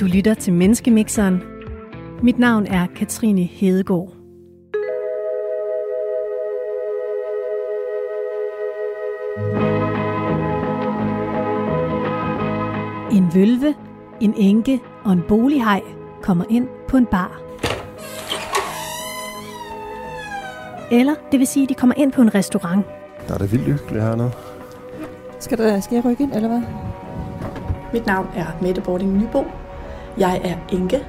Du lytter til Menneskemixeren. Mit navn er Katrine Hedegaard. En vølve, en enke og en bolighej kommer ind på en bar. Eller det vil sige, at de kommer ind på en restaurant. Der er det vildt hyggeligt hernede. Skal, der, skal jeg rykke ind, eller hvad? Mit navn er Mette Bording Nybo. Jeg er enke.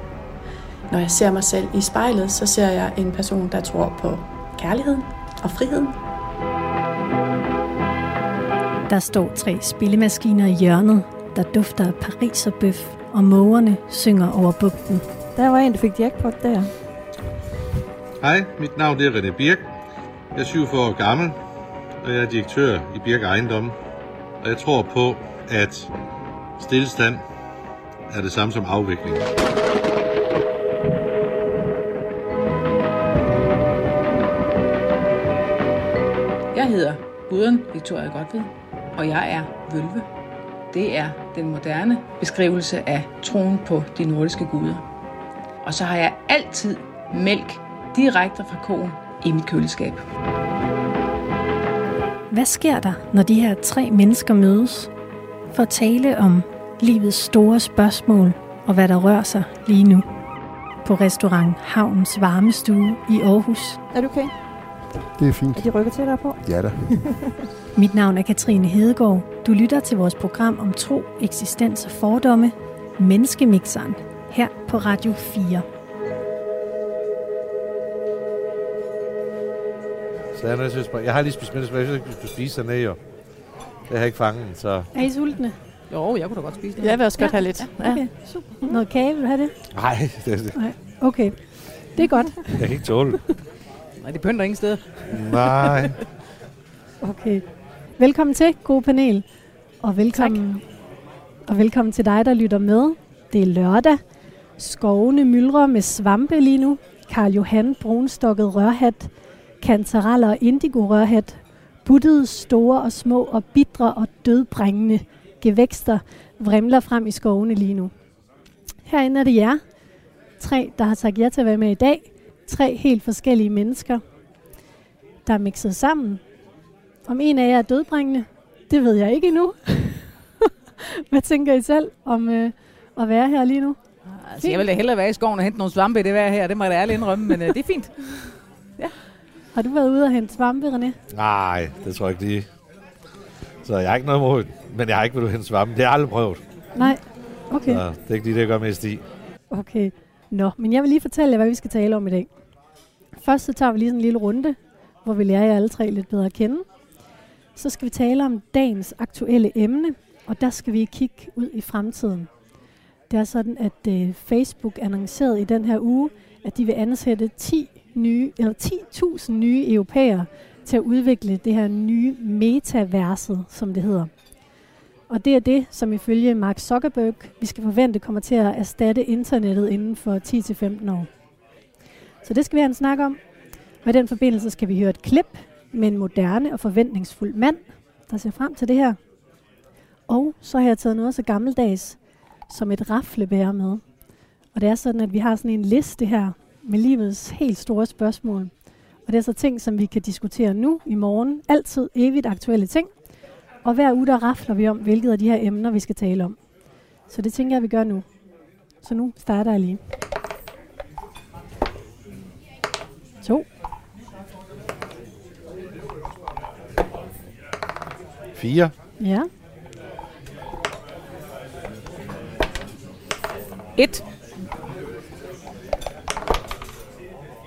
Når jeg ser mig selv i spejlet, så ser jeg en person, der tror på kærligheden og friheden. Der står tre spillemaskiner i hjørnet, der dufter af Paris og bøf, og mågerne synger over bugten. Der var en, der fik jackpot der. Hej, mit navn er René Birk. Jeg er 47 år gammel, og jeg er direktør i Birk Ejendom. Og jeg tror på, at stillestand er det samme som afvikling. Jeg hedder Gudrun Victoria Godved, og jeg er vølve. Det er den moderne beskrivelse af troen på de nordiske guder. Og så har jeg altid mælk direkte fra koen i mit køleskab. Hvad sker der, når de her tre mennesker mødes for at tale om livets store spørgsmål og hvad der rører sig lige nu på restaurant Havnens Varmestue i Aarhus. Er du okay? Det er fint. Er de rykker til dig på? Ja da. Mit navn er Katrine Hedegaard. Du lytter til vores program om tro, eksistens og fordomme, Menneskemixeren, her på Radio 4. Så jeg, er nødt til at jeg har lige spist middag, jeg synes ikke, vi skulle spise dernede jo. Det har jeg ikke fanget, så... Er I sultne? Jo, jeg kunne da godt spise det. Jeg vil også godt have lidt. Ja. Okay, super. Noget kage, vil du have det? Nej, det, det, Nej. Okay, det er godt. jeg kan ikke tåle det. Nej, det pynter ingen sted. Nej. Okay. Velkommen til, gode panel. Og velkommen, og velkommen til dig, der lytter med. Det er lørdag. Skovene myldrer med svampe lige nu. Karl Johan brunstokket rørhat. Kantareller og indigo rørhat. Buttede store og små og bitre og dødbringende gevækster vrimler frem i skovene lige nu. Herinde er det jer. Tre, der har sagt ja til at være med i dag. Tre helt forskellige mennesker, der er mixet sammen om en af jer er dødbringende, det ved jeg ikke endnu. Hvad tænker I selv om øh, at være her lige nu? Altså, jeg vil da hellere være i skoven og hente nogle svampe i det vejr her. Det må jeg da ærligt indrømme, men øh, det er fint. Har du været ude og hente svampe, René? Nej, det tror jeg ikke lige. Så jeg har ikke noget imod men jeg har ikke været hente svampe. Det har jeg aldrig prøvet. Nej. Okay. Så det er ikke lige det, jeg gør mest i. Okay. Nå, men jeg vil lige fortælle jer, hvad vi skal tale om i dag. Først så tager vi lige sådan en lille runde, hvor vi lærer jer alle tre lidt bedre at kende. Så skal vi tale om dagens aktuelle emne, og der skal vi kigge ud i fremtiden. Det er sådan, at øh, Facebook annoncerede i den her uge, at de vil ansætte 10 nye, eller 10.000 nye europæere til at udvikle det her nye metaverset, som det hedder. Og det er det, som ifølge Mark Zuckerberg, vi skal forvente kommer til at erstatte internettet inden for 10-15 år. Så det skal vi have en snak om. Og i den forbindelse skal vi høre et klip med en moderne og forventningsfuld mand, der ser frem til det her. Og så har jeg taget noget så gammeldags som et raflebær med. Og det er sådan, at vi har sådan en liste her med livets helt store spørgsmål. Og det er så ting, som vi kan diskutere nu, i morgen. Altid evigt aktuelle ting. Og hver uge, der rafler vi om, hvilket af de her emner, vi skal tale om. Så det tænker jeg, vi gør nu. Så nu starter jeg lige. To. Fire. Ja. Et.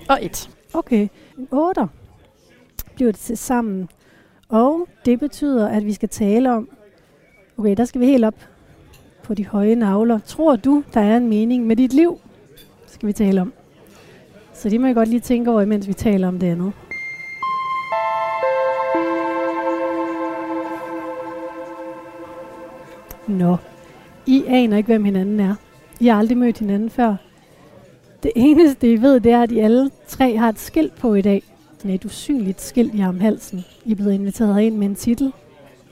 Og et. Okay. En 8 bliver det til sammen. Og det betyder, at vi skal tale om... Okay, der skal vi helt op på de høje navler. Tror du, der er en mening med dit liv? Skal vi tale om. Så det må jeg godt lige tænke over, mens vi taler om det andet. Nå, I aner ikke, hvem hinanden er. I har aldrig mødt hinanden før. Det eneste, I ved, det er, at I alle tre har et skilt på i dag. Sådan et usynligt skilt, I har om halsen. I er blevet inviteret ind med en titel.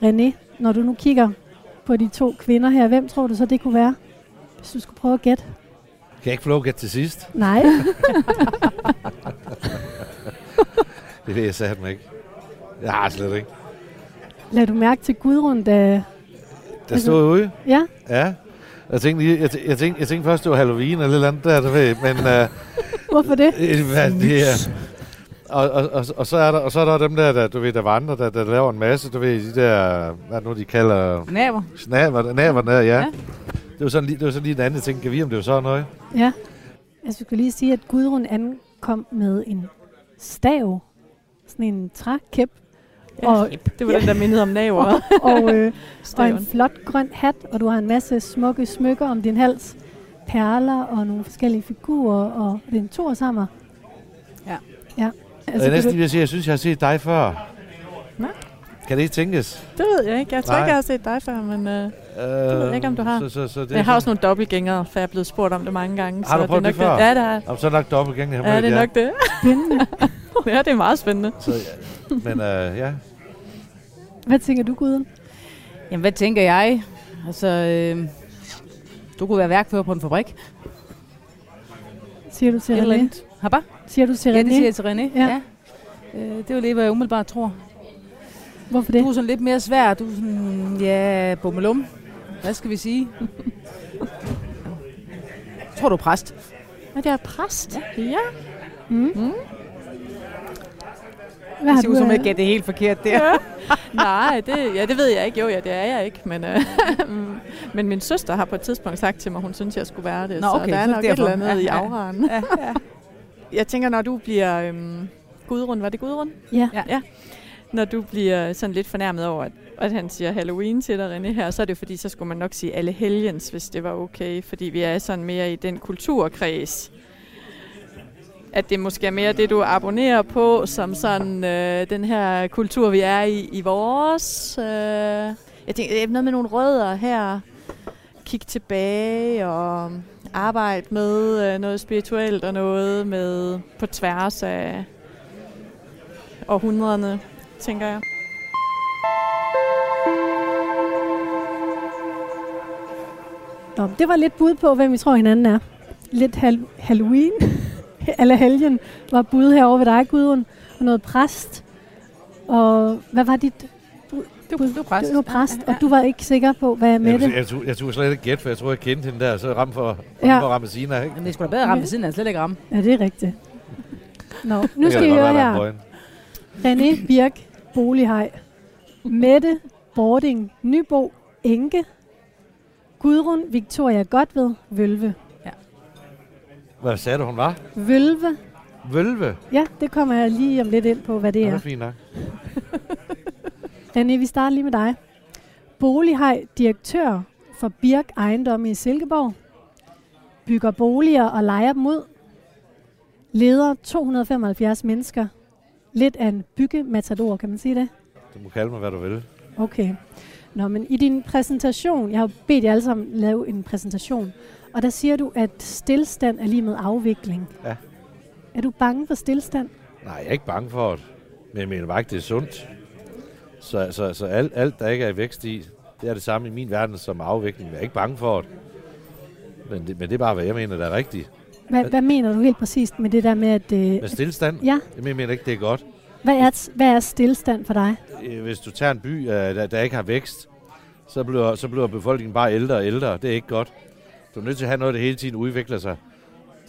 René, når du nu kigger på de to kvinder her, hvem tror du så, det kunne være? Hvis du skulle prøve at gætte. Kan jeg ikke få lov at gætte til sidst? Nej. Det ved jeg satme ikke. Jeg har slet ikke. Lad du mærke til Gudrun, da... Der stod ude. Ja, Ja. Jeg tænkte, jeg, tæ- jeg, tænkte, jeg tænkte først, det var Halloween eller eller andet der, du ved, men uh, hvorfor det? hvad det er... Og, og, og, og, så er der, og så er der dem der, der, du ved, der var andre, der, der laver en masse, du ved, de der, hvad nu de kalder, Naver. snaver, naver der, ja. Ja. ja. Det var sådan lige, det var sådan lige en anden ting. Kan vi om det var sådan noget? Ja. Altså, vi skulle lige sige, at Gudrun ankom med en stav. Sådan en trækæp. Og, Det var den, der mindede om naver. og, øh, og en flot grøn hat, og du har en masse smukke smykker om din hals. Perler og nogle forskellige figurer, og det er en torsammer. Ja. Ja. Altså, jeg, næsten lige vil sige, jeg synes, jeg har set dig før. Nå. Kan det ikke tænkes? Det ved jeg ikke. Jeg tror Nej. ikke, jeg har set dig før, men øh, Øh, ved jeg ikke, om du har. Så, så, så det jeg har også nogle dobbeltgængere, for jeg er blevet spurgt om det mange gange. Har du så prøvet det er det nok før? Det. Ja, det har jeg. Om så er det nok dobbeltgængende. Ja, det er nok det. spændende. ja, det er meget spændende. Så, ja. Men øh, ja, Hvad tænker du, Gudrun? Jamen, hvad tænker jeg? Altså, øh, du kunne være værkfører på en fabrik. Siger du til René? andet. Siger du til Ja, René? det siger jeg til René. Ja. Ja. Øh, det er jo lige, hvad jeg umiddelbart tror. Hvorfor det? Du er sådan lidt mere svær. Du er sådan, ja, bummelum. Hvad skal vi sige? Jeg tror, du er præst. Er det er præst? Ja. ja. Mm. Mm. Hvad Det ser ud som, af- jeg det helt forkert der. Nej, det, ja, det ved jeg ikke. Jo, ja, det er jeg ikke. Men, øh, men min søster har på et tidspunkt sagt til mig, hun synes, jeg skulle være det. Nå, okay, så der er nok derfor. et eller andet Ja, i ja. afragen. Ja, ja. Jeg tænker, når du bliver øhm, Gudrun, var det Gudrun? Ja. ja. ja. Når du bliver sådan lidt fornærmet over, at, at han siger Halloween til dig, René, her, så er det fordi, så skulle man nok sige alle helgens, hvis det var okay. Fordi vi er sådan mere i den kulturkreds. At det måske er mere det, du abonnerer på, som sådan øh, den her kultur, vi er i, i vores. Øh, jeg tænker, det er noget med nogle rødder her. Kig tilbage og arbejde med øh, noget spirituelt og noget med på tværs af århundrederne, tænker jeg. Nå, det var lidt bud på, hvem vi tror hinanden er. Lidt hal- Halloween, eller helgen, var bud herovre ved dig, Gudrun. Og noget præst. Og hvad var dit du, du er præst. Du var præst, og du var ikke sikker på, hvad med jeg, det. jeg, tog, jeg tog slet ikke gætte, for jeg tror, jeg kendte hende der, så ramme for, Ja. for ramme Sina, ikke? Men det skulle da bedre ramme siden af, slet ikke ramme. Ja, det er rigtigt. Nå, nu Det skal I høre er her. René Birk, Bolighej. Mette Bording, Nybo, Enke. Gudrun Victoria Godved, Vølve. Hvad sagde du, hun var? Vølve. Vølve? Ja, det kommer jeg lige om lidt ind på, hvad det Ja, det er. er fint nok. René, vi starter lige med dig. Bolighej, direktør for Birk Ejendomme i Silkeborg. Bygger boliger og lejer dem ud. Leder 275 mennesker. Lidt af en byggematador, kan man sige det? Du må kalde mig, hvad du vil. Okay. Nå, men i din præsentation, jeg har bedt jer alle sammen lave en præsentation, og der siger du, at stillstand er lige med afvikling. Ja. Er du bange for stillstand? Nej, jeg er ikke bange for det. Men jeg mener bare ikke, det er sundt. Så, så, så alt, alt, der ikke er i vækst i, det er det samme i min verden som afvikling. Jeg er ikke bange for det. Men det, men det er bare, hvad jeg mener, der er rigtigt. Hvad, hvad mener du helt præcist med det der med, at... Øh, Med stillestand, ja, jeg mener ikke, det er godt. hvad er, hvad er stillstand for dig? Øh, Hvis du tager en by, øh, der, der ikke har vækst, så bliver, så bliver befolkningen bare ældre og ældre. Det er ikke godt. Du er nødt til at have noget, der hele tiden udvikler sig.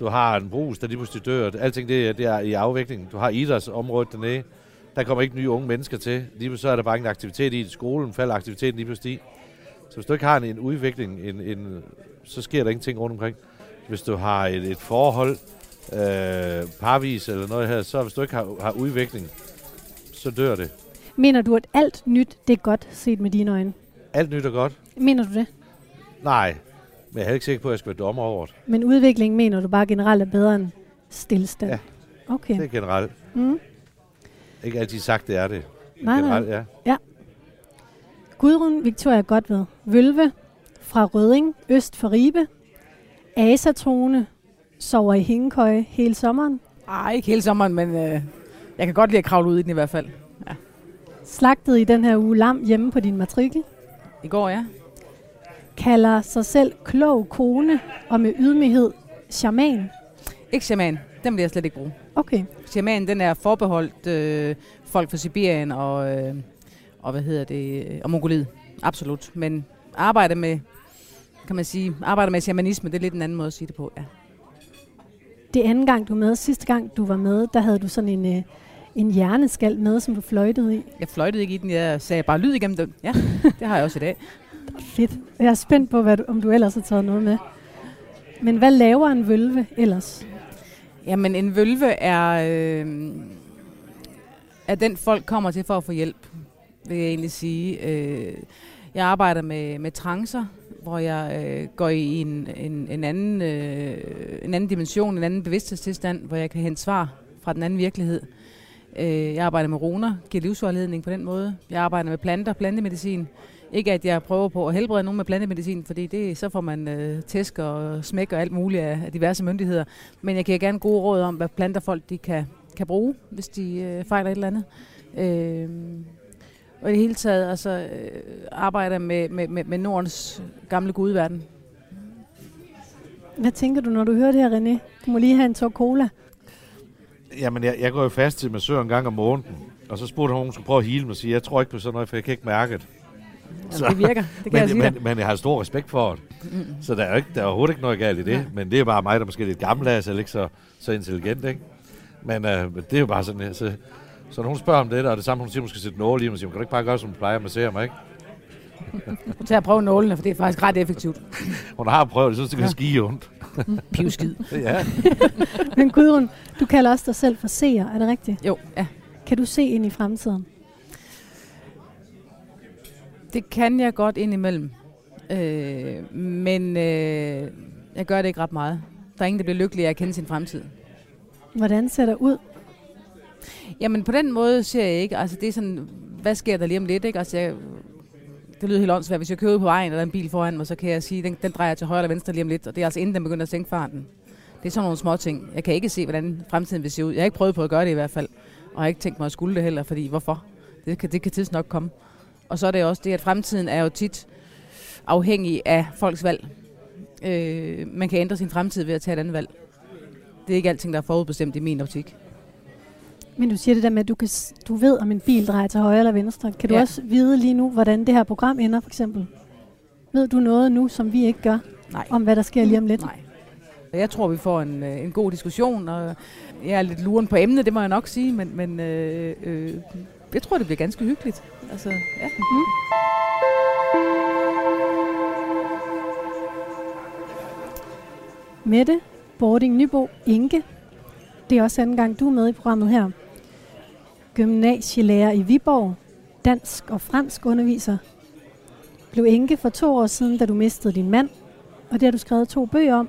Du har en brus, der lige pludselig dør. Alting det, det er i afvikling. Du har idrætsområdet dernede. Der kommer ikke nye unge mennesker til. Lige så er der bare ingen aktivitet i skolen. Falder aktiviteten lige pludselig. Så hvis du ikke har en, en udvikling, en, en, så sker der ingenting rundt omkring. Hvis du har et, et forhold, øh, parvis eller noget her, så hvis du ikke har, har udvikling, så dør det. Mener du, at alt nyt, det er godt set med dine øjne? Alt nyt er godt. Mener du det? Nej, men jeg er ikke sikker på, at jeg skal være dommer over det. Men udvikling mener du bare generelt er bedre end stillstand? Ja. Okay. Det er generelt. Mm. Ikke altid sagt, det er det. Nej, nej. generelt, ja. Gudrun Victoria Godved, Vølve fra Røding, øst for Ribe. Asatrone sover i hængekøje hele sommeren. Ej, ikke hele sommeren, men øh, jeg kan godt lide at kravle ud i den i hvert fald. Slagtet i den her uge lam hjemme på din matrikel. I går, ja. kalder sig selv klog kone og med ydmyghed shaman. Ikke shaman. Den vil jeg slet ikke bruge. Okay. Shaman, den er forbeholdt øh, folk fra Sibirien og, øh, og hvad hedder det, og Mongoliet. Absolut. Men arbejde med, kan man sige, arbejde med shamanisme, det er lidt en anden måde at sige det på, ja. Det anden gang, du er med, sidste gang du var med, der havde du sådan en, øh, en hjerneskal med, som du fløjtede i. Jeg fløjtede ikke i den, jeg sagde bare lyd igennem den. Ja, det har jeg også i dag. Fedt. Jeg er spændt på, hvad du, om du ellers har taget noget med. Men hvad laver en vølve ellers? Jamen, en vølve er, øh, er den, folk kommer til for at få hjælp, vil jeg egentlig sige. Øh, jeg arbejder med, med trancer, hvor jeg øh, går i en, en, en, anden, øh, en anden dimension, en anden bevidsthedstilstand, hvor jeg kan hente svar fra den anden virkelighed. Øh, jeg arbejder med runer, giver livsvejledning på den måde. Jeg arbejder med planter, plantemedicin. Ikke at jeg prøver på at helbrede nogen med plantemedicin, fordi det, så får man øh, tæsk og smæk og alt muligt af, af diverse myndigheder. Men jeg giver gerne gode råd om, hvad planter folk de kan, kan bruge, hvis de øh, fejler et eller andet. Øh, og i det hele taget altså, øh, arbejder med, med, med, med Nordens gamle gudverden. Hvad tænker du, når du hører det her, René? Du må lige have en tår cola. Jamen, jeg, jeg går jo fast til massør en gang om måneden. Og så spurgte hun, om hun skulle prøve at hele mig og sige, jeg tror ikke på sådan noget, for jeg kan ikke mærke det. Jamen, det virker, det kan men, jeg sige men, dig. men jeg har stor respekt for det. Mm. Så der er, jo ikke, der er overhovedet ikke noget galt i det. Nej. Men det er bare mig, der måske er lidt gammeldags, eller ikke så, så intelligent, ikke? Men øh, det er jo bare sådan, så, så når hun spørger om det, og det samme, hun siger, hun skal sætte nåle i, og siger, kan du ikke bare gøre, som du plejer at massere mig, ikke? Tag at prøve nålene, for det er faktisk ret effektivt. Hun har prøvet det, så det kan Ja. ja. skige ondt. Pivskid. ja. Men Gudrun, du kalder også dig selv for seer, er det rigtigt? Jo, ja. Kan du se ind i fremtiden? Det kan jeg godt indimellem. Øh, men øh, jeg gør det ikke ret meget. Der er ingen, der bliver lykkelig af at kende sin fremtid. Hvordan ser det ud? Jamen på den måde ser jeg ikke, altså det er sådan, hvad sker der lige om lidt, ikke? Altså jeg, det lyder helt åndssvagt, hvis jeg kører ud på vejen, og der er en bil foran mig, så kan jeg sige, den, den drejer til højre eller venstre lige om lidt, og det er altså inden den begynder at sænke farten. Det er sådan nogle små ting. Jeg kan ikke se, hvordan fremtiden vil se ud. Jeg har ikke prøvet på at gøre det i hvert fald, og jeg har ikke tænkt mig at skulle det heller, fordi hvorfor? Det kan, det kan tids nok komme. Og så er det også det, at fremtiden er jo tit afhængig af folks valg. Øh, man kan ændre sin fremtid ved at tage et andet valg. Det er ikke alting, der er forudbestemt i min optik. Men du siger det der med, at du, kan, du ved, om en bil drejer til højre eller venstre. Kan du Ja. også vide lige nu, hvordan det her program ender, for eksempel? Ved du noget nu, som vi ikke gør, Nej. om hvad der sker lige om lidt? Nej. Jeg tror, vi får en, øh, en god diskussion, og jeg er lidt luren på emnet, det må jeg nok sige, men, men øh, øh, jeg tror, det bliver ganske hyggeligt. Altså, ja. Mm. Mette Bording Nybo Inge. Det er også anden gang, du er med i programmet her. Gymnasielærer i Viborg. Dansk og fransk underviser. Blev enke for to år siden, da du mistede din mand. Og det har du skrevet to bøger om,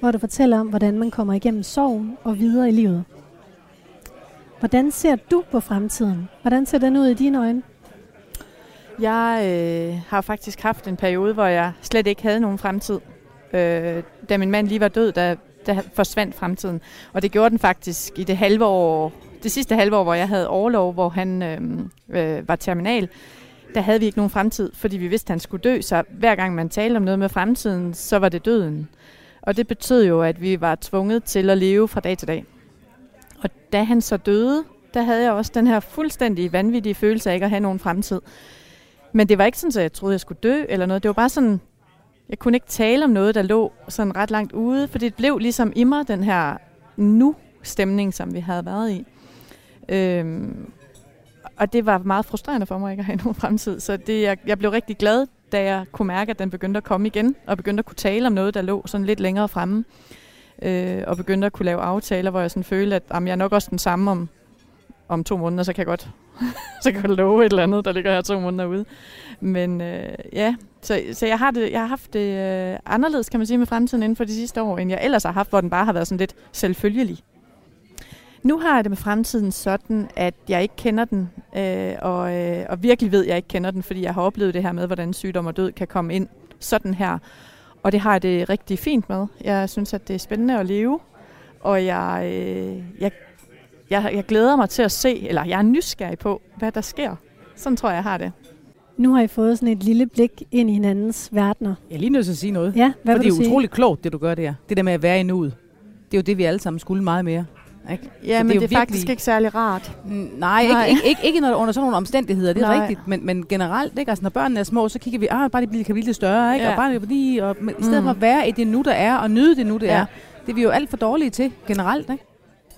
hvor du fortæller om, hvordan man kommer igennem sorgen og videre i livet. Hvordan ser du på fremtiden? Hvordan ser den ud i dine øjne? Jeg øh, har faktisk haft en periode, hvor jeg slet ikke havde nogen fremtid. Øh, da min mand lige var død, der, der forsvandt fremtiden. Og det gjorde den faktisk i det halve år, det sidste halve år, hvor jeg havde overlov, hvor han øh, øh, var terminal. Der havde vi ikke nogen fremtid, fordi vi vidste, at han skulle dø. Så hver gang man talte om noget med fremtiden, så var det døden. Og det betød jo, at vi var tvunget til at leve fra dag til dag. Og da han så døde, der havde jeg også den her fuldstændig vanvittige følelse af ikke at have nogen fremtid. Men det var ikke sådan, at jeg troede, jeg skulle dø eller noget. Det var bare sådan, jeg kunne ikke tale om noget, der lå sådan ret langt ude, for det blev ligesom i mig den her nu-stemning, som vi havde været i. Øhm, og det var meget frustrerende for mig ikke at have nogen fremtid. Så det, jeg, jeg blev rigtig glad, da jeg kunne mærke, at den begyndte at komme igen, og begyndte at kunne tale om noget, der lå sådan lidt længere fremme. Øh, og begyndte at kunne lave aftaler, hvor jeg sådan følte, at jamen, jeg er nok også den samme om, om to måneder, så kan jeg godt så kan jeg love et eller andet, der ligger her to måneder ude. Men øh, ja, så, så jeg, har det, jeg har haft det øh, anderledes, kan man sige, med fremtiden inden for de sidste år, end jeg ellers har haft, hvor den bare har været sådan lidt selvfølgelig. Nu har jeg det med fremtiden sådan, at jeg ikke kender den, øh, og, øh, og virkelig ved, at jeg ikke kender den, fordi jeg har oplevet det her med, hvordan sygdom og død kan komme ind sådan her. Og det har jeg det rigtig fint med. Jeg synes, at det er spændende at leve, og jeg, øh, jeg, jeg, jeg glæder mig til at se, eller jeg er nysgerrig på, hvad der sker. Sådan tror jeg, jeg har det. Nu har I fået sådan et lille blik ind i hinandens verdener. Jeg er lige nødt til at sige noget. Ja, hvad For vil det er sige? utroligt klogt, det du gør der. Det der med at være i nuet. Det er jo det, vi alle sammen skulle meget mere. Ikke? Ja, Så men det er, det er faktisk ikke særlig rart. Mm, Nej, Nej. ikke, ikke, ikke, under sådan nogle omstændigheder, det er Nej. rigtigt. Men, men generelt, ikke? Altså, når børnene er små, så kigger vi, ah, bare de bliver, kan blive lidt større, ikke? Ja. og bare det lige, og, men, i stedet Mm. for at være i det nu, der er, og nyde det nu, det Ja. er. Det er vi jo alt for dårlige til, generelt. Ikke?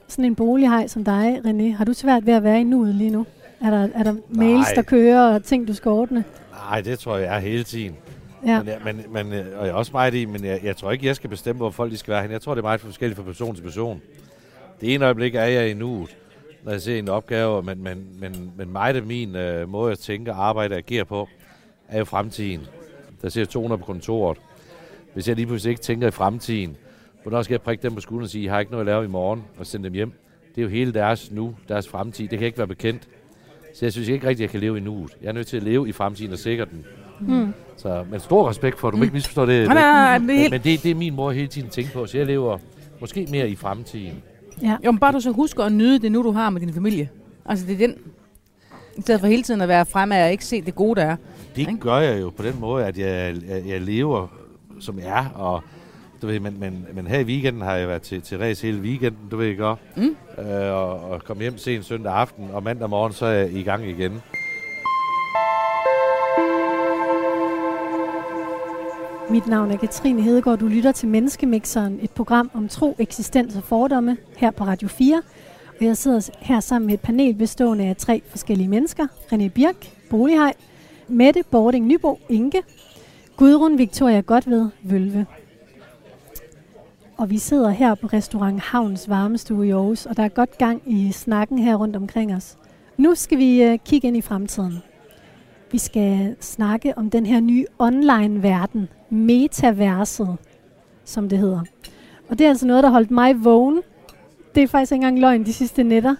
Sådan en bolighej som dig, René, har du svært ved at være i nuet lige nu? Er der, er der mails, der kører, og ting, du skal ordne? Nej, det tror jeg er hele tiden. Ja. Men, jeg, men, men, øh, og jeg er også meget i, men jeg, jeg tror ikke, jeg skal bestemme, hvor folk de skal være hen. Jeg tror, det er meget forskelligt fra person til person. Det ene øjeblik er jeg i nuet, når jeg ser en opgave, men, men, men, men mig og min øh, måde at tænke, arbejde og agere på, er jo fremtiden. Der ser 200 på kontoret. Hvis jeg lige pludselig ikke tænker i fremtiden, hvornår skal jeg prikke dem på skulderen og sige, jeg har ikke noget at lave i morgen, og sende dem hjem. Det er jo hele deres nu, deres fremtid. Det kan ikke være bekendt. Så jeg synes ikke rigtigt, at jeg kan leve i nuet. Jeg er nødt til at leve i fremtiden og sikre den. Mm. Så, men stor respekt for, du må ikke misforstå det. Nej, nej, det er Men, det, det er min mor hele tiden tænke på, så jeg lever måske mere i fremtiden. Ja. Jo, men bare du så husker at nyde det nu, du har med din familie. Altså, det er den. I stedet for hele tiden at være fremme og ikke se det gode, der er. Det Ikke? gør jeg jo på den måde, at jeg, jeg, jeg lever, som jeg er, og du ved, men, men, men her i weekenden har jeg været til, til race hele weekenden, du ved ikke, Mm. øh, og, og kom hjem sent søndag aften, og mandag morgen, så er jeg i gang igen. Mit navn er Katrine Hedegaard. Du lytter til Menneskemixeren, et program om tro, eksistens og fordomme her på Radio 4. Og jeg sidder her sammen med et panel bestående af tre forskellige mennesker. René Birk, Bolighej, Mette Bording Nybo, Inge, Gudrun Victoria Godved, Vølve. Og vi sidder her på restaurant Havns Varmestue i Aarhus, og der er godt gang i snakken her rundt omkring os. Nu skal vi øh, kigge ind i fremtiden. Vi skal snakke om den her nye online-verden, metaverset, som det hedder. Og det er altså noget, der holdt mig vågen. Det er faktisk ikke engang løgn de sidste nætter,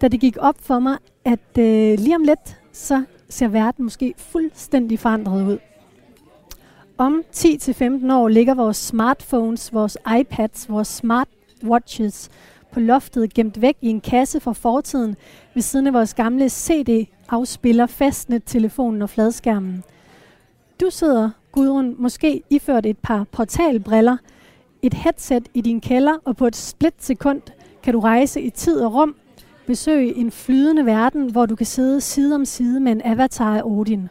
da det gik op for mig, at øh, lige om lidt, så ser verden måske fuldstændig forandret ud. Om 10-15 år ligger vores smartphones, vores iPads, vores smartwatches på loftet gemt væk i en kasse fra fortiden ved siden af vores gamle CD-afspiller, fastnet-telefonen og fladskærmen. Du sidder, Gudrun, måske iført et par portalbriller, et headset i din kælder, og på et splitsekund kan du rejse i tid og rum, besøge en flydende verden, hvor du kan sidde side om side med en avatar af Odin.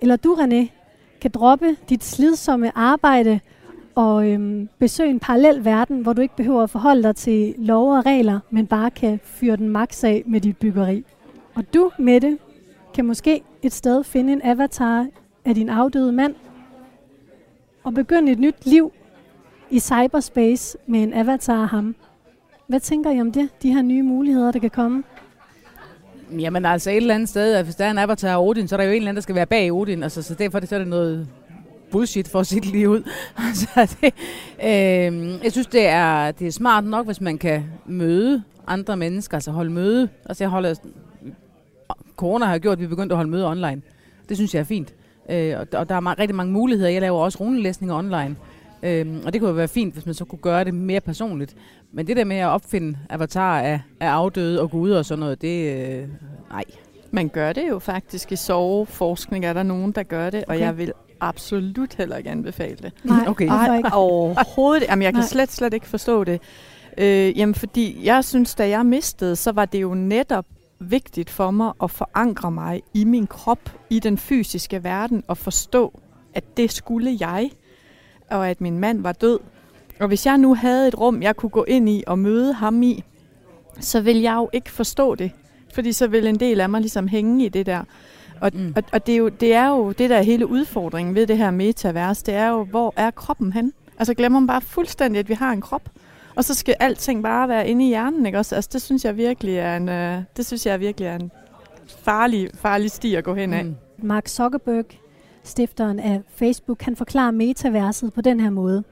Eller du, René, kan droppe dit slidsomme arbejde og øhm, besøge en parallel verden, hvor du ikke behøver at forholde dig til lov og regler, men bare kan fyre den maks af med dit byggeri. Og du, Mette, kan måske et sted finde en avatar af din afdøde mand og begynde et nyt liv i cyberspace med en avatar af ham. Hvad tænker I om det, de her nye muligheder, der kan komme? Jamen altså et eller andet sted, at hvis der er en avatar af Odin, så er der jo en eller anden, der skal være bag Odin. Altså, så derfor det, så er det noget bullshit for sit liv ud. så det, øh, jeg synes, det er, det er smart nok, hvis man kan møde andre mennesker, altså holde møde. Altså jeg holder, corona har gjort, at vi er begyndt at holde møde online. Det synes jeg er fint. Øh, og, og der er ma- rigtig mange muligheder. Jeg laver også runelæsninger online. Øhm, og det kunne jo være fint, hvis man så kunne gøre det mere personligt. Men det der med at opfinde avatar af, af afdøde og guder og sådan noget, det... Øh, nej. Man gør det jo faktisk i soveforskning, er der nogen, der gør det, og Okay. jeg vil absolut heller ikke anbefale det. Nej, Okay. hvorfor ikke? overhovedet. Jamen, jeg kan Nej. slet, slet ikke forstå det. Øh, jamen, fordi jeg synes, da jeg mistede, så var det jo netop vigtigt for mig at forankre mig i min krop, i den fysiske verden, og forstå, at det skulle jeg, og at min mand var død. Og hvis jeg nu havde et rum, jeg kunne gå ind i og møde ham i, så ville jeg jo ikke forstå det. Fordi så ville en del af mig ligesom hænge i det der. Og, Mm. og, og det, er jo, det er jo det der er hele udfordringen ved det her metavers, det er jo, hvor er kroppen hen? Altså glemmer man bare fuldstændig, at vi har en krop. Og så skal alting bare være inde i hjernen, ikke også? Altså det synes jeg virkelig er en, øh, det synes jeg virkelig er en farlig, farlig sti at gå hen af. Mm. Mark Zuckerberg, stifteren af Facebook, han forklarer metaverset på den her måde.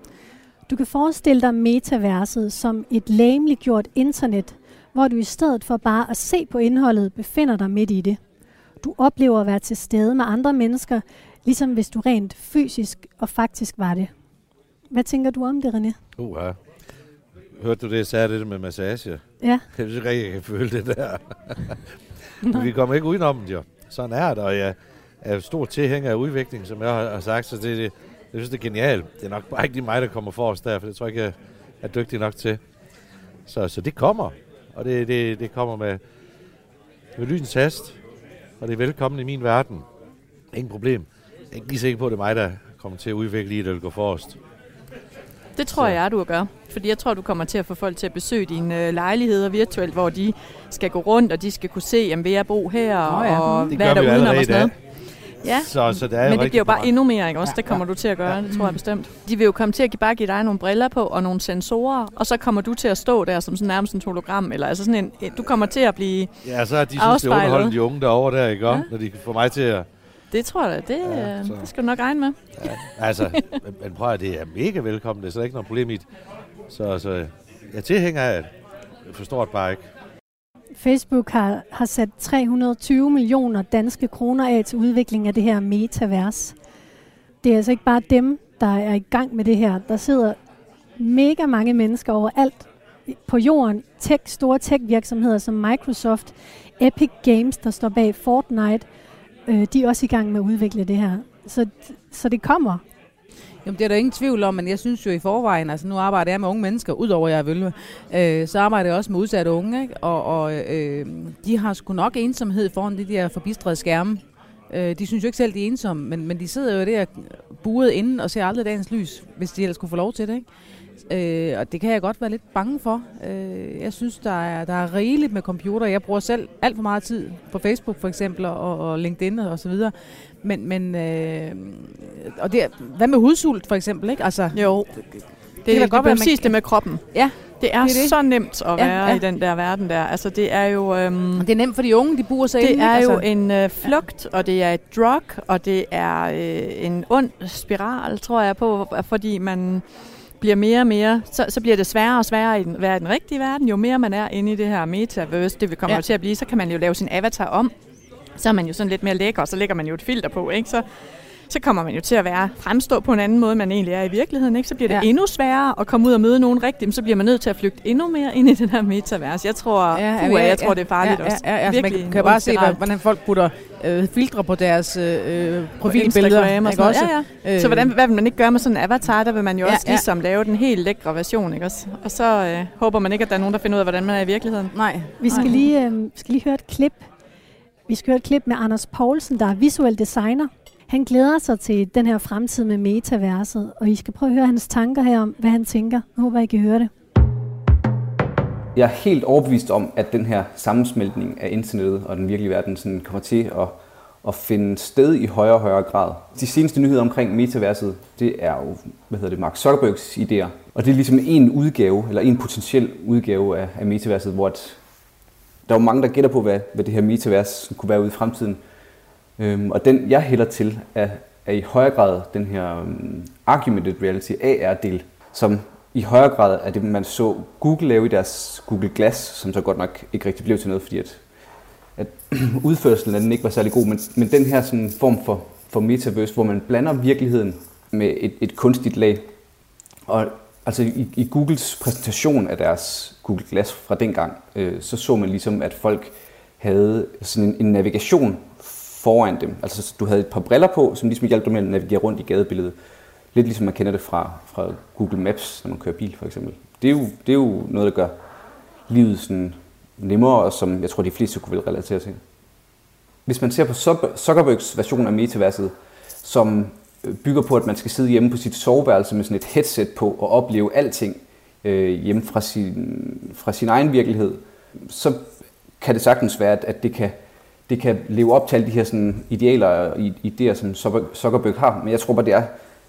Du kan forestille dig metaverset som et læmeliggjort internet, hvor du i stedet for bare at se på indholdet, befinder dig midt i det. Du oplever at være til stede med andre mennesker, ligesom hvis du rent fysisk og faktisk var det. Hvad tænker du om det, René? Uh, ja. Hørte du det, jeg sagde det med massage? Ja. Jeg synes ikke rigtig, jeg kan føle det der. Men vi kommer ikke udenom det, jo. Sådan er det, og jeg, er stor tilhænger af udvikling, som jeg har, sagt, så det, det, jeg synes, det er genialt. Det er nok bare ikke lige mig, der kommer for os der, for det tror jeg ikke, jeg er dygtig nok til. Så, så det kommer, og det, det, det kommer med, med lysens hast, og det er velkommen i min verden. Ingen problem. Jeg er ikke lige sikker på, at det er mig, der kommer til at udvikle i det, eller gå forrest. Det tror så. jeg, du gør. Fordi jeg tror, du kommer til at få folk til at besøge dine øh, lejligheder virtuelt, hvor de skal gå rundt, og de skal kunne se, jamen, vil jeg bo her, oh, ja. og det hvad er der udenom og sådan noget. Ja, så, så det er men det bliver jo bare endnu mere, ikke også? Ja, det kommer ja, du til at gøre, ja. det tror jeg bestemt. De vil jo komme til at bare give dig nogle briller på og nogle sensorer, og så kommer du til at stå der som sådan nærmest en hologram, eller altså sådan en, du kommer til at blive Ja, så er de synes, det underholder de unge derovre der, ikke ja. Når de får mig til at det tror jeg, det, ja, det skal du nok regne med. Ja, altså, men prøv at det er mega velkommen, det er slet ikke noget problem i det. Så, så jeg tilhænger af det. Jeg forstår det bare ikke. Facebook har, har sat 320 millioner danske kroner af til udvikling af det her metavers. Det er altså ikke bare dem, der er i gang med det her. Der sidder mega mange mennesker overalt på jorden. Tech, store tech-virksomheder som Microsoft, Epic Games, der står bag Fortnite, øh, de er også i gang med at udvikle det her. Så, så det kommer. Jamen, det er der ingen tvivl om, men jeg synes jo i forvejen, altså nu arbejder jeg med unge mennesker, udover jeg er vølve, øh, så arbejder jeg også med udsatte unge, ikke? og, og øh, de har sgu nok ensomhed foran de der forbistrede skærme. Øh, de synes jo ikke selv, de er ensomme, men, men de sidder jo der buet inden og ser aldrig dagens lys, hvis de ellers skulle få lov til det. Ikke? Øh, og det kan jeg godt være lidt bange for. Øh, jeg synes, der er, der er rigeligt med computer. Jeg bruger selv alt for meget tid på Facebook for eksempel, og, og LinkedIn og så videre. Men, men øh, og det, hvad med hudsult for eksempel? Ikke? Altså, jo, det, det, det kan det, godt være præcis det med kroppen. Ja, det er, det er det. så nemt at være ja, ja. i den der verden der. Altså, det er jo... Øhm, det er nemt for de unge, de bor sig Det inde, er altså. jo en øh, flugt, og det er et drug, og det er øh, en ond spiral, tror jeg på, fordi man bliver mere og mere, så, så bliver det sværere og sværere at være i den rigtige verden. Jo mere man er inde i det her metaverse, det kommer ja. til at blive, så kan man jo lave sin avatar om. Så er man jo sådan lidt mere lækker, og så lægger man jo et filter på, ikke? Så, så kommer man jo til at være fremstå på en anden måde, man egentlig er i virkeligheden. Ikke? Så bliver det ja. endnu sværere at komme ud og møde nogen rigtigt, så bliver man nødt til at flygte endnu mere ind i den her metavers. Jeg tror, ja, puh, ja, jeg tror, det er farligt ja, også. Ja, ja, ja, Virkelig man kan bare se, hvordan folk putter øh, filtre på deres øh, profilbilleder. Og sådan også? Ja, ja. Øh. Så hvordan, hvad vil man ikke gøre med sådan en avatar? Der vil man jo ja, også ja. ligesom lave den helt lækre version. Ikke også? Og så øh, håber man ikke, at der er nogen, der finder ud af, hvordan man er i virkeligheden. Nej. Vi skal, Nej. Lige, øh, skal lige høre et klip. Vi skal høre et klip med Anders Poulsen, der er visuel designer. Han glæder sig til den her fremtid med metaverset, og I skal prøve at høre hans tanker her om, hvad han tænker. Jeg håber, I kan høre det. Jeg er helt overbevist om, at den her sammensmeltning af internettet og den virkelige verden sådan kommer til at, at finde sted i højere og højere grad. De seneste nyheder omkring metaverset, det er jo, hvad hedder det, Mark Zuckerbergs idéer. Og det er ligesom en udgave, eller en potentiel udgave af, af metaverset, hvor at, der er jo mange, der gætter på, hvad, hvad det her metavers kunne være ude i fremtiden. Øhm, og den, jeg hælder til, er, er i højere grad den her um, argumented reality AR-del, som i højere grad er det, man så Google lave i deres Google Glass, som så godt nok ikke rigtig blev til noget, fordi at, at udførelsen af den ikke var særlig god, men, men den her sådan form for, for metaverse, hvor man blander virkeligheden med et, et kunstigt lag. Og altså i, i Googles præsentation af deres Google Glass fra dengang, øh, så så man ligesom, at folk havde sådan en, en navigation foran dem. Altså du havde et par briller på, som ligesom hjalp dig med at navigere rundt i gadebilledet. Lidt ligesom man kender det fra, fra Google Maps, når man kører bil for eksempel. Det er jo, det er jo noget, der gør livet sådan nemmere, og som jeg tror, de fleste kunne vel relatere til. Hvis man ser på Zuckerbergs version af metaverset, som øh, bygger på, at man skal sidde hjemme på sit soveværelse med sådan et headset på og opleve alting øh, hjemme fra sin, fra sin egen virkelighed, så kan det sagtens være, at, at det kan det kan leve op til alle de her sådan, idealer og idéer, som Zuckerberg har. Men jeg tror bare, det er,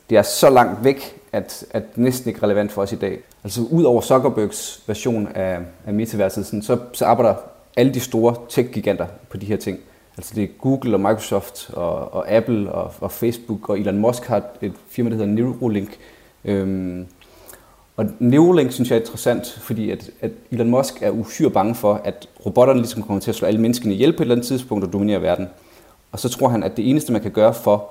det er så langt væk, at, at det næsten ikke relevant for os i dag. Altså ud over Zuckerbergs version af, af metaverset, sådan, så, så arbejder alle de store tech-giganter på de her ting. Altså det er Google og Microsoft og, og Apple og, og Facebook og Elon Musk har et firma, der hedder Neuralink. Øhm, og Neuralink synes jeg er interessant, fordi at, at Elon Musk er uhyre bange for, at robotterne ligesom kommer til at slå alle menneskene ihjel på et eller andet tidspunkt og dominere verden. Og så tror han, at det eneste, man kan gøre for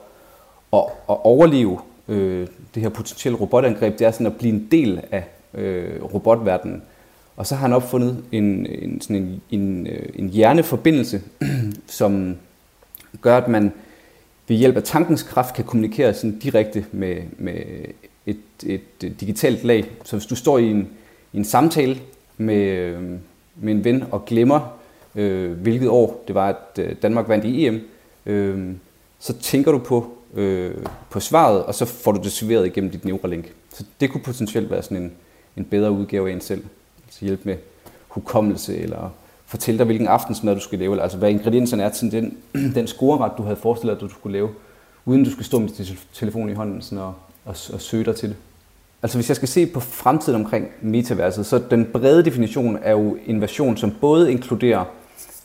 at, at overleve øh, det her potentielle robotangreb, det er sådan at blive en del af øh, robotverdenen. Og så har han opfundet en, en, sådan en, en, øh, en hjerneforbindelse, som gør, at man ved hjælp af tankens kraft kan kommunikere sådan direkte med, med et, et, digitalt lag. Så hvis du står i en, i en samtale med, øh, med en ven og glemmer, øh, hvilket år det var, at øh, Danmark vandt i EM, øh, så tænker du på, øh, på svaret, og så får du det serveret igennem dit Neuralink. Så det kunne potentielt være sådan en, en bedre udgave af en selv. Altså så hjælpe med hukommelse, eller fortælle dig, hvilken aftensmad du skal lave, altså hvad ingredienserne er til den, den scoreret, du havde forestillet dig, at du skulle lave, uden du skulle stå med din telefon i hånden sådan og, og, og søge dig til det. Altså hvis jeg skal se på fremtiden omkring metaverset, så den brede definition er jo en version, som både inkluderer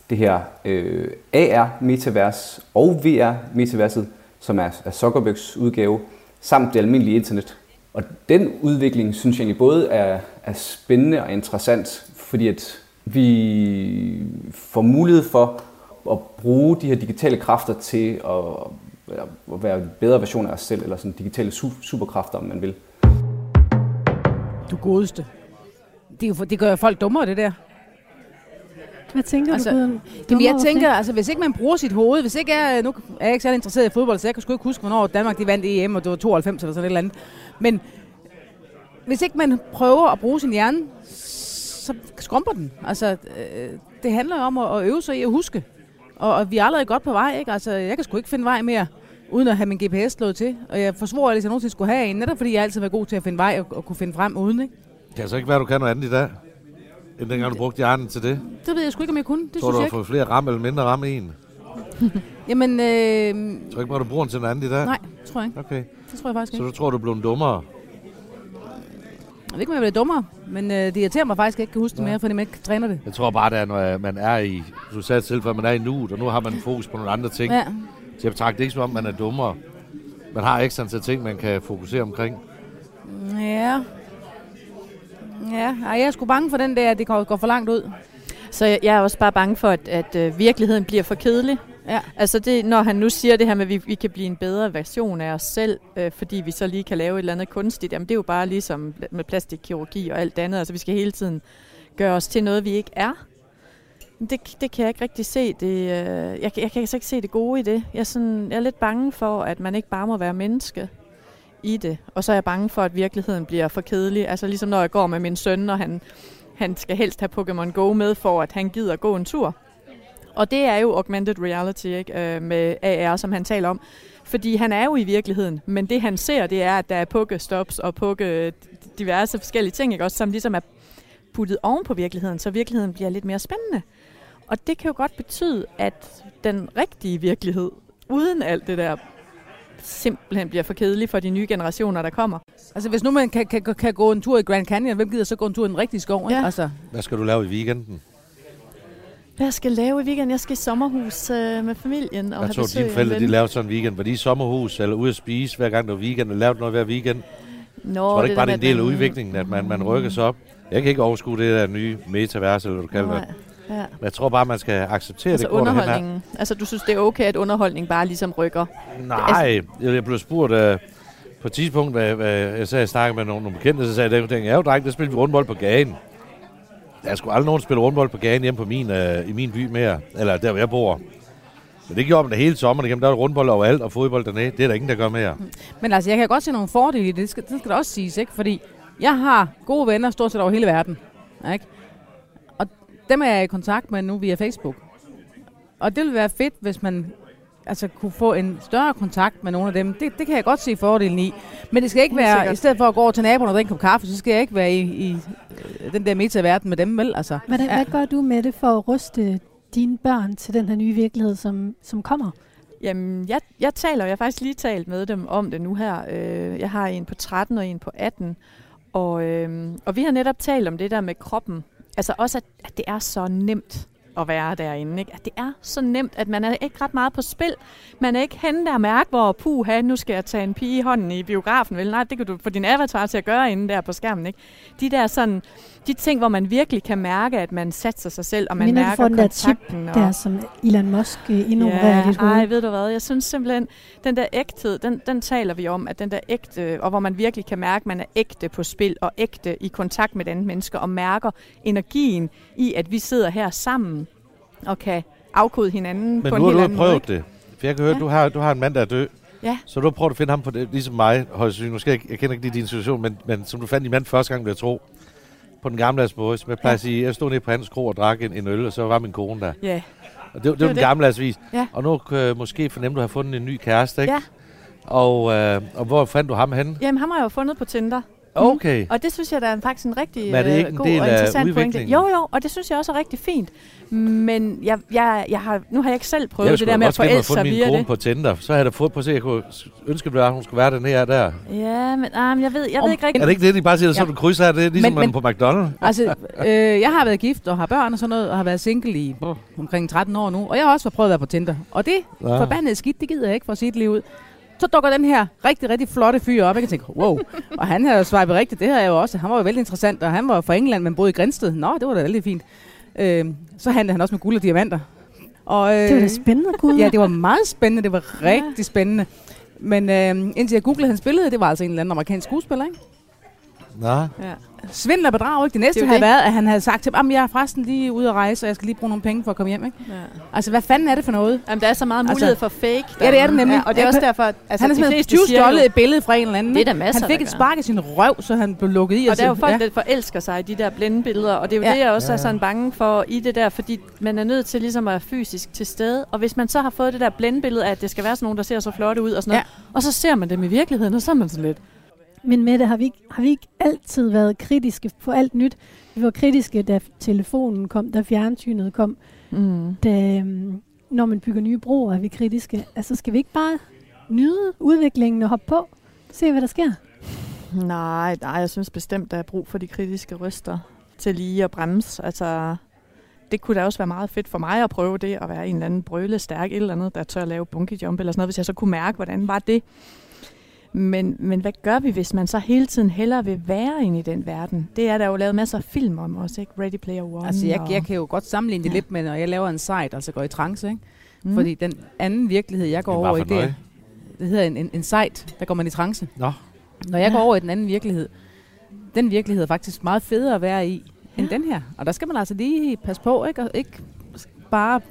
det her øh, AR-metavers og VR-metaverset, som er, er Zuckerbergs udgave, samt det almindelige internet. Og den udvikling synes jeg egentlig både er, er spændende og interessant, fordi at vi får mulighed for at bruge de her digitale kræfter til at, at være en bedre version af os selv, eller sådan digitale superkræfter, om man vil. Du godeste. Det, er det gør folk dummere, det der. Hvad tænker altså, du, Guden? Jamen, jeg tænker, altså, hvis ikke man bruger sit hoved, hvis ikke jeg, nu er jeg ikke særlig interesseret i fodbold, så jeg kan sgu ikke huske, hvornår Danmark de vandt EM, og det var 92 eller sådan et eller andet. Men hvis ikke man prøver at bruge sin hjerne, så skrumper den. Altså, øh, det handler om at, at øve sig i at huske. Og, og vi er allerede godt på vej, ikke? Altså, jeg kan sgu ikke finde vej mere, uden at have min GPS slået til. Og jeg forsvor, at jeg nogensinde skulle have en, netop fordi jeg altid var god til at finde vej og, og kunne finde frem uden, ikke? Det kan så ikke være, du kan noget andet i dag, end dengang du brugte hjernen til det. Det ved jeg sgu ikke, om jeg kunne. Det Tror synes du jeg har fået flere ram eller mindre ram i en? Jamen, øh, Jeg tror ikke, at du bruger den til noget andet i dag? nej, tror jeg ikke. Okay. Det tror jeg faktisk Så ikke. du tror, du er blevet dummere? Jeg ved ikke, om jeg bliver dummere, men øh, det irriterer mig faktisk, at jeg ikke kan huske det mere, fordi man ikke træner det. Jeg tror bare, det er, når man er i... Du sagde selv, at man er i nuet, og nu har man fokus på nogle andre ting. Ja. Så jeg betragter det ikke, som om man er dummere. Man har ekstra til ting, man kan fokusere omkring. Ja. Ja, Ej, jeg er sgu bange for den der, at det går, for langt ud. Så jeg, jeg er også bare bange for, at, at øh, virkeligheden bliver for kedelig. Ja. Altså det, når han nu siger det her med, at vi, vi kan blive en bedre version af os selv, øh, fordi vi så lige kan lave et eller andet kunstigt, jamen det er jo bare ligesom med plastikkirurgi og alt andet. Altså vi skal hele tiden gøre os til noget, vi ikke er. Det, det kan jeg ikke rigtig se. Det, øh, jeg, jeg kan altså ikke se det gode i det. Jeg er, sådan, jeg er lidt bange for, at man ikke bare må være menneske i det. Og så er jeg bange for, at virkeligheden bliver for kedelig. Altså ligesom når jeg går med min søn, og han, han skal helst have Pokémon Go med, for at han gider gå en tur. Og det er jo augmented reality ikke? Øh, med AR, som han taler om. Fordi han er jo i virkeligheden, men det han ser, det er, at der er pukkestops og pukke diverse forskellige ting, ikke? Også, som ligesom er puttet oven på virkeligheden, så virkeligheden bliver lidt mere spændende. Og det kan jo godt betyde, at den rigtige virkelighed, uden alt det der, simpelthen bliver for kedelig for de nye generationer, der kommer. Altså, hvis nu man kan, kan, kan gå en tur i Grand Canyon, hvem gider så gå en tur i den rigtige skov? Ikke? Ja. Altså, Hvad skal du lave i weekenden? Hvad jeg skal lave i weekenden? Jeg skal i sommerhus øh, med familien og Jeg have tror, dine forældre de lavede sådan en weekend. Var de i sommerhus eller ude at spise hver gang der var weekend, og lavede noget hver weekend? Nå, Så var det ikke bare det en del af udviklingen, at man, man rykker sig op? Jeg kan ikke overskue det der nye metavers, eller hvad du kalder det. Ja. Men jeg tror bare, man skal acceptere Altså det. ad. underholdningen. Altså du synes, det er okay, at underholdning bare ligesom rykker? Nej, jeg, jeg blev spurgt uh, på et tidspunkt, hvad, hvad jeg sagde, jeg snakkede med nogle, nogle bekendte, så sagde jeg, at ja, jo dreng, der spiller vi rundbold på gaden. Der skulle aldrig nogen spille rundbold på gaden hjemme på min, uh, i min by mere, eller der, hvor jeg bor. Men det gjorde man da hele sommeren igennem. Der var rundbold overalt og fodbold dernede. Det er der ingen, der gør mere. men altså, jeg kan godt se nogle fordele i det. Det skal, det skal da også siges, ikke? Fordi jeg har gode venner stort set over hele verden. Ikke? Dem er jeg i kontakt med nu via Facebook. Og det ville være fedt, hvis man altså, kunne få en større kontakt med nogle af dem. Det, det kan jeg godt se fordelen i. Men det skal ikke være, i stedet for at gå over til naboen og drikke en kop kaffe, så skal jeg ikke være i, i øh, den der metaverden med dem, vel? Altså, Hvordan, Ja. Hvad gør du med det for at ruste dine børn til den her nye virkelighed, som, som kommer? Jamen, jeg, jeg taler, jeg har faktisk lige talt med dem om det nu her. Øh, jeg har en på 13 og en på 18. Og, øh, og vi har netop talt om det der med kroppen. Altså også, at, at det er så nemt at være derinde. Ikke? At det er så nemt, at man er ikke ret meget på spil. Man er ikke henne der og mærke, hvor puha, nu skal jeg tage en pige i hånden i biografen. Vel? Nej, det kan du få din avatar til at gøre inde der på skærmen. Ikke? De der sådan, de ting, hvor man virkelig kan mærke, at man satser sig selv, og man Minder mærker den der kontakten. og Der, som Elon Musk øh, innoverer Ja, i dit hoved. ej, ved du hvad, jeg synes simpelthen, den der ægthed, den, den taler vi om, at den der ægte, og hvor man virkelig kan mærke, at man er ægte på spil, og ægte i kontakt med andre mennesker, og mærker energien i, at vi sidder her sammen, og kan afkode hinanden Men på nu en har helt du anden måde. prøvet ikke? det. For jeg kan høre, Ja. du, har, du har en mand, der er død. Ja. Så du har prøvet at finde ham på det, ligesom mig, højst sandsynligt. Måske, jeg, jeg kender ikke lige din situation, men, men som du fandt din mand første gang, vil jeg tro. På den gamle måde, som jeg plejer Ja. at sige, jeg stod nede på hans kro og drak en, en øl, og så var min kone der. Ja. Og det, det, det var den det. gamle vis. Ja. Og nu kan jeg måske fornemme, at du har fundet en ny kæreste, ikke? Ja. Og, øh, og hvor fandt du ham henne? Jamen, ham har jeg jo fundet på Tinder. Okay. Og det synes jeg, der er faktisk en rigtig Men er det øh, ikke en god del og af interessant pointe. Jo, jo, og det synes jeg også er rigtig fint. Men jeg, jeg, jeg har, nu har jeg ikke selv prøvet jeg det skulle der med at forelske sig fundet min via kone det. på Tinder. Så havde jeg da fået på at se, at jeg kunne ønske, at hun skulle være den her der. Ja, men um, jeg ved, jeg Om- ved ikke rigtigt. Er det ikke det, de bare siger, så Ja. du krydser her? Det er ligesom Men- men, men- på McDonald's. Altså, øh, jeg har været gift og har børn og sådan noget, og har været single i omkring 13 år nu. Og jeg har også prøvet at være på Tinder. Og det Ja. forbandede skidt, det gider jeg ikke for det lige ud. Så dukker den her rigtig, rigtig flotte fyr op. Jeg kan tænke, wow. Og han havde swipet rigtigt, det havde jeg jo også. Han var jo vældig interessant, og han var fra England, men boede i Grænsted. Nå, det var da vældig fint. Øh, så handlede han også med guld og diamanter. Og, øh, Det var da spændende, Gud. Ja, det var meget spændende. Det var rigtig spændende. Men øh, indtil jeg googlede hans billede, det var altså en eller anden amerikansk skuespiller, ikke? Nå. Ja. Svindel og bedrag, ikke? Det næste Det er havde det. været, at han havde sagt til ham, jeg er forresten lige ude at rejse, og jeg skal lige bruge nogle penge for at komme hjem, ikke? Ja. Altså, hvad fanden er det for noget? Jamen, der er så meget Altså- mulighed for fake. Ja, det er det nemlig. Ja, og det er også derfor, at altså, han har de simpelthen fleste 20 siger jo- stjålet et billede fra en eller anden. Det er der ikke? masser, Han fik der et spark i sin røv, så han blev lukket i. Og der er jo folk, ja. der forelsker sig i de der blændebilleder, og det er jo Ja. ja. det, jeg også Ja, er ja. sådan bange for i det der, fordi man er nødt til ligesom at være fysisk til stede. Og hvis man så har fået det der blændebillede af, at det skal være sådan nogen, der ser så flotte ud og sådan noget, og så ser man dem i virkeligheden, og så er man sådan lidt, Men Mette, har vi, ikke, har vi ikke altid været kritiske på alt nyt? Vi var kritiske, da telefonen kom, da fjernsynet kom. mm. Da, øhm, når man bygger nye broer, er vi kritiske. Altså, skal vi ikke bare nyde udviklingen og hoppe på? Se, hvad der sker. nej, nej, jeg synes bestemt, der er brug for de kritiske røster til lige at bremse. Altså, det kunne da også være meget fedt for mig at prøve det, at være en eller anden brøle stærk et eller andet, der tør at lave bungee jump eller sådan noget, hvis jeg så kunne mærke, hvordan var det. Men, men hvad gør vi, hvis man så hele tiden hellere vil være inde i den verden? Det er der jo lavet masser af film om også, ikke? Ready Player One. Altså, jeg, og... jeg kan jo godt sammenligne det Ja. lidt med, når jeg laver en site, altså går i trance, ikke? Mm. Fordi den anden virkelighed, jeg går over i, det, det hedder en, en, en site, der går man i trance. Nå. Når jeg Ja. går over i den anden virkelighed, den virkelighed er faktisk meget federe at være i, end Ja. den her. Og der skal man altså lige passe på, ikke? Og ikke bare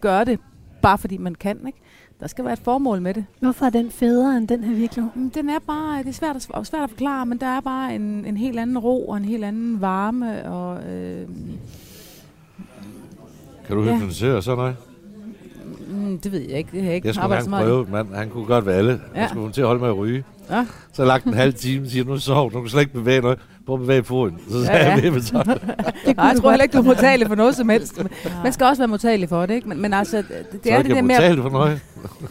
gøre det, bare fordi man kan, ikke? Der skal være et formål med det. Hvorfor er den federe end den her virkelighed? Mm, Den er bare, det er svært at, svært at forklare, men der er bare en, en helt anden ro og en helt anden varme. Og, øh, Kan du Ja. hypnotisere sådan noget? mm, det ved jeg ikke, det har jeg ikke Jeg skulle arbejdet så gerne meget prøve, mand. Han kunne godt være alle. Ja. Jeg skulle ham til at holde med at ryge. Ja. Så lagt en halv time, siger nu sov, du kan slet ikke bevæge noget. Prøv at bevæge foden. Så sagde Ja, ja. jeg ved med sådan. Det Nej, jeg tror heller ikke, du er modtagelig for noget som helst. Man skal også være modtagelig for det, ikke? Men, men altså, det, det Så er det der med... at- betale for noget.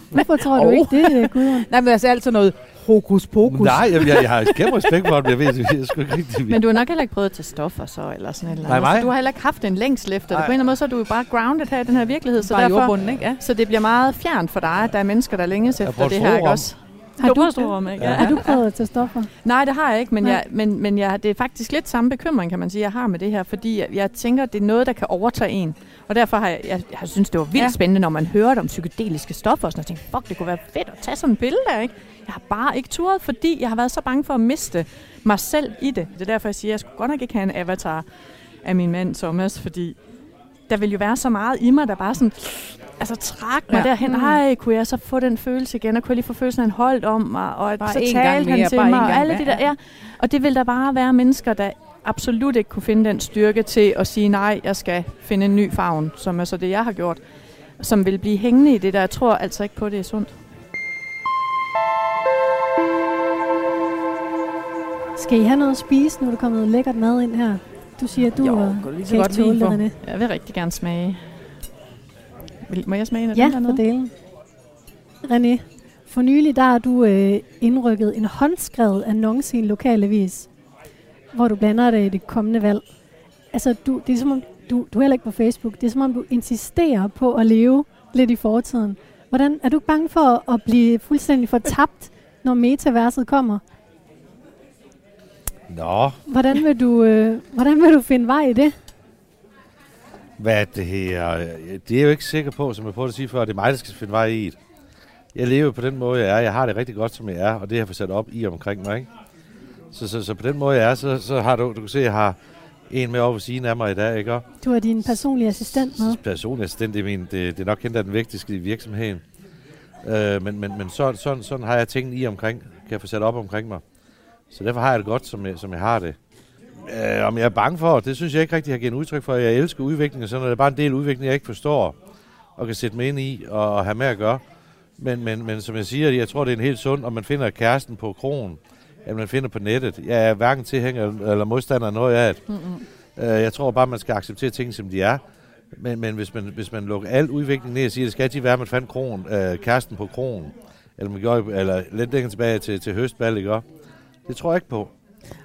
Hvorfor tror du Åh. ikke det, Gudrun? Nej, men altså alt sådan noget hokus pokus. Nej, jeg, jeg, jeg har kæmpe respekt for det, jeg ved, jeg skulle ikke rigtig Men du har nok heller ikke prøvet at tage stoffer så, eller sådan et eller Nej, andet. mig? Så du har heller ikke haft en længsel efter det. Nej. På en eller anden måde, så er du jo bare grounded her i den her virkelighed. Så, Bare derfor, ikke? Ja. så det bliver meget fjernt for dig, at der er mennesker, der længes efter det her, ikke også? Har Du ikke? Ja. har du prøvet at tage stoffer? Nej, det har jeg ikke, men, Nej. jeg, men, men jeg, det er faktisk lidt samme bekymring, kan man sige, jeg har med det her, fordi jeg, jeg tænker, det er noget, der kan overtage en. Og derfor har jeg, jeg, jeg synes, det var vildt Ja. spændende, når man hørte om psykedeliske stoffer, og sådan, og jeg tænkte, fuck, det kunne være fedt at tage sådan en pille der, ikke? Jeg har bare ikke turet, fordi jeg har været så bange for at miste mig selv i det. Det er derfor, jeg siger, at jeg skulle godt nok ikke have en avatar af min mand Thomas, fordi der vil jo være så meget i mig, der bare sådan, altså trak mig Ja. derhen. Mm. Ej, kunne jeg så få den følelse igen, og kunne jeg lige få følelsen en holdt om mig, og at Bare så talte han mere, til bare mig, og alle mere, de der, ja. Og det vil der bare være mennesker, der absolut ikke kunne finde den styrke til at sige, nej, jeg skal finde en ny favn, som er så det, jeg har gjort, som vil blive hængende i det der. Jeg tror altså ikke på, at det er sundt. Skal I have noget at spise, nu er der kommet noget lækkert mad ind her? Du siger, at du Jo, kan godt tåle få- René. Jeg vil rigtig gerne smage. Vil- Må jeg smage en af Ja, dem for dernede? delen. René, for nylig der har du øh, indrykket en håndskrevet annonce i en lokalavis, hvor du blander det i det kommende valg. Altså, du, det er som om, du, du er heller ikke på Facebook, det er som om, du insisterer på at leve lidt i fortiden. Hvordan, er du ikke bange for at blive fuldstændig fortabt, når metaverset kommer? Nå, Hvordan vil du, øh, hvordan vil du finde vej i det? hvad er det her? Det er jeg jo ikke sikker på, som jeg prøvede at sige før. Det er mig, der skal finde vej i det. Jeg lever på den måde, jeg er. Jeg har det rigtig godt, som jeg er, og det har jeg fået sat op i omkring mig. Ikke? Så, så, så på den måde, jeg er, så, så har du, du kan se, jeg har en med over ved siden af mig i dag, ikke? Og Du er din personlige assistent med. personlig assistent, det er, min, det, det er nok hende, der er den vigtigste i virksomheden. Øh, men men, men sådan, sådan, sådan har jeg tingene i omkring, kan jeg få sat op omkring mig. Så derfor har jeg det godt, som jeg, som jeg har det. Øh, om jeg er bange for, det synes jeg ikke rigtig har givet udtryk for. Jeg elsker udvikling, og sådan er det bare en del udvikling, jeg ikke forstår, og kan sætte mig ind i, og, og have med at gøre. Men, men, men som jeg siger, jeg tror, det er en helt sund, om man finder kæresten på krogen, eller man finder på nettet. Jeg er hverken tilhænger eller modstander af noget af det. Mm-mm. Øh, jeg tror bare, man skal acceptere ting, som de er. Men, men hvis, man, hvis man lukker al udvikling ned og siger, det skal altid være, at man fandt kronen, øh, kæresten på kronen, eller, man gjorde, eller lidt længere tilbage til, til høstbal, ikke? Det tror jeg ikke på.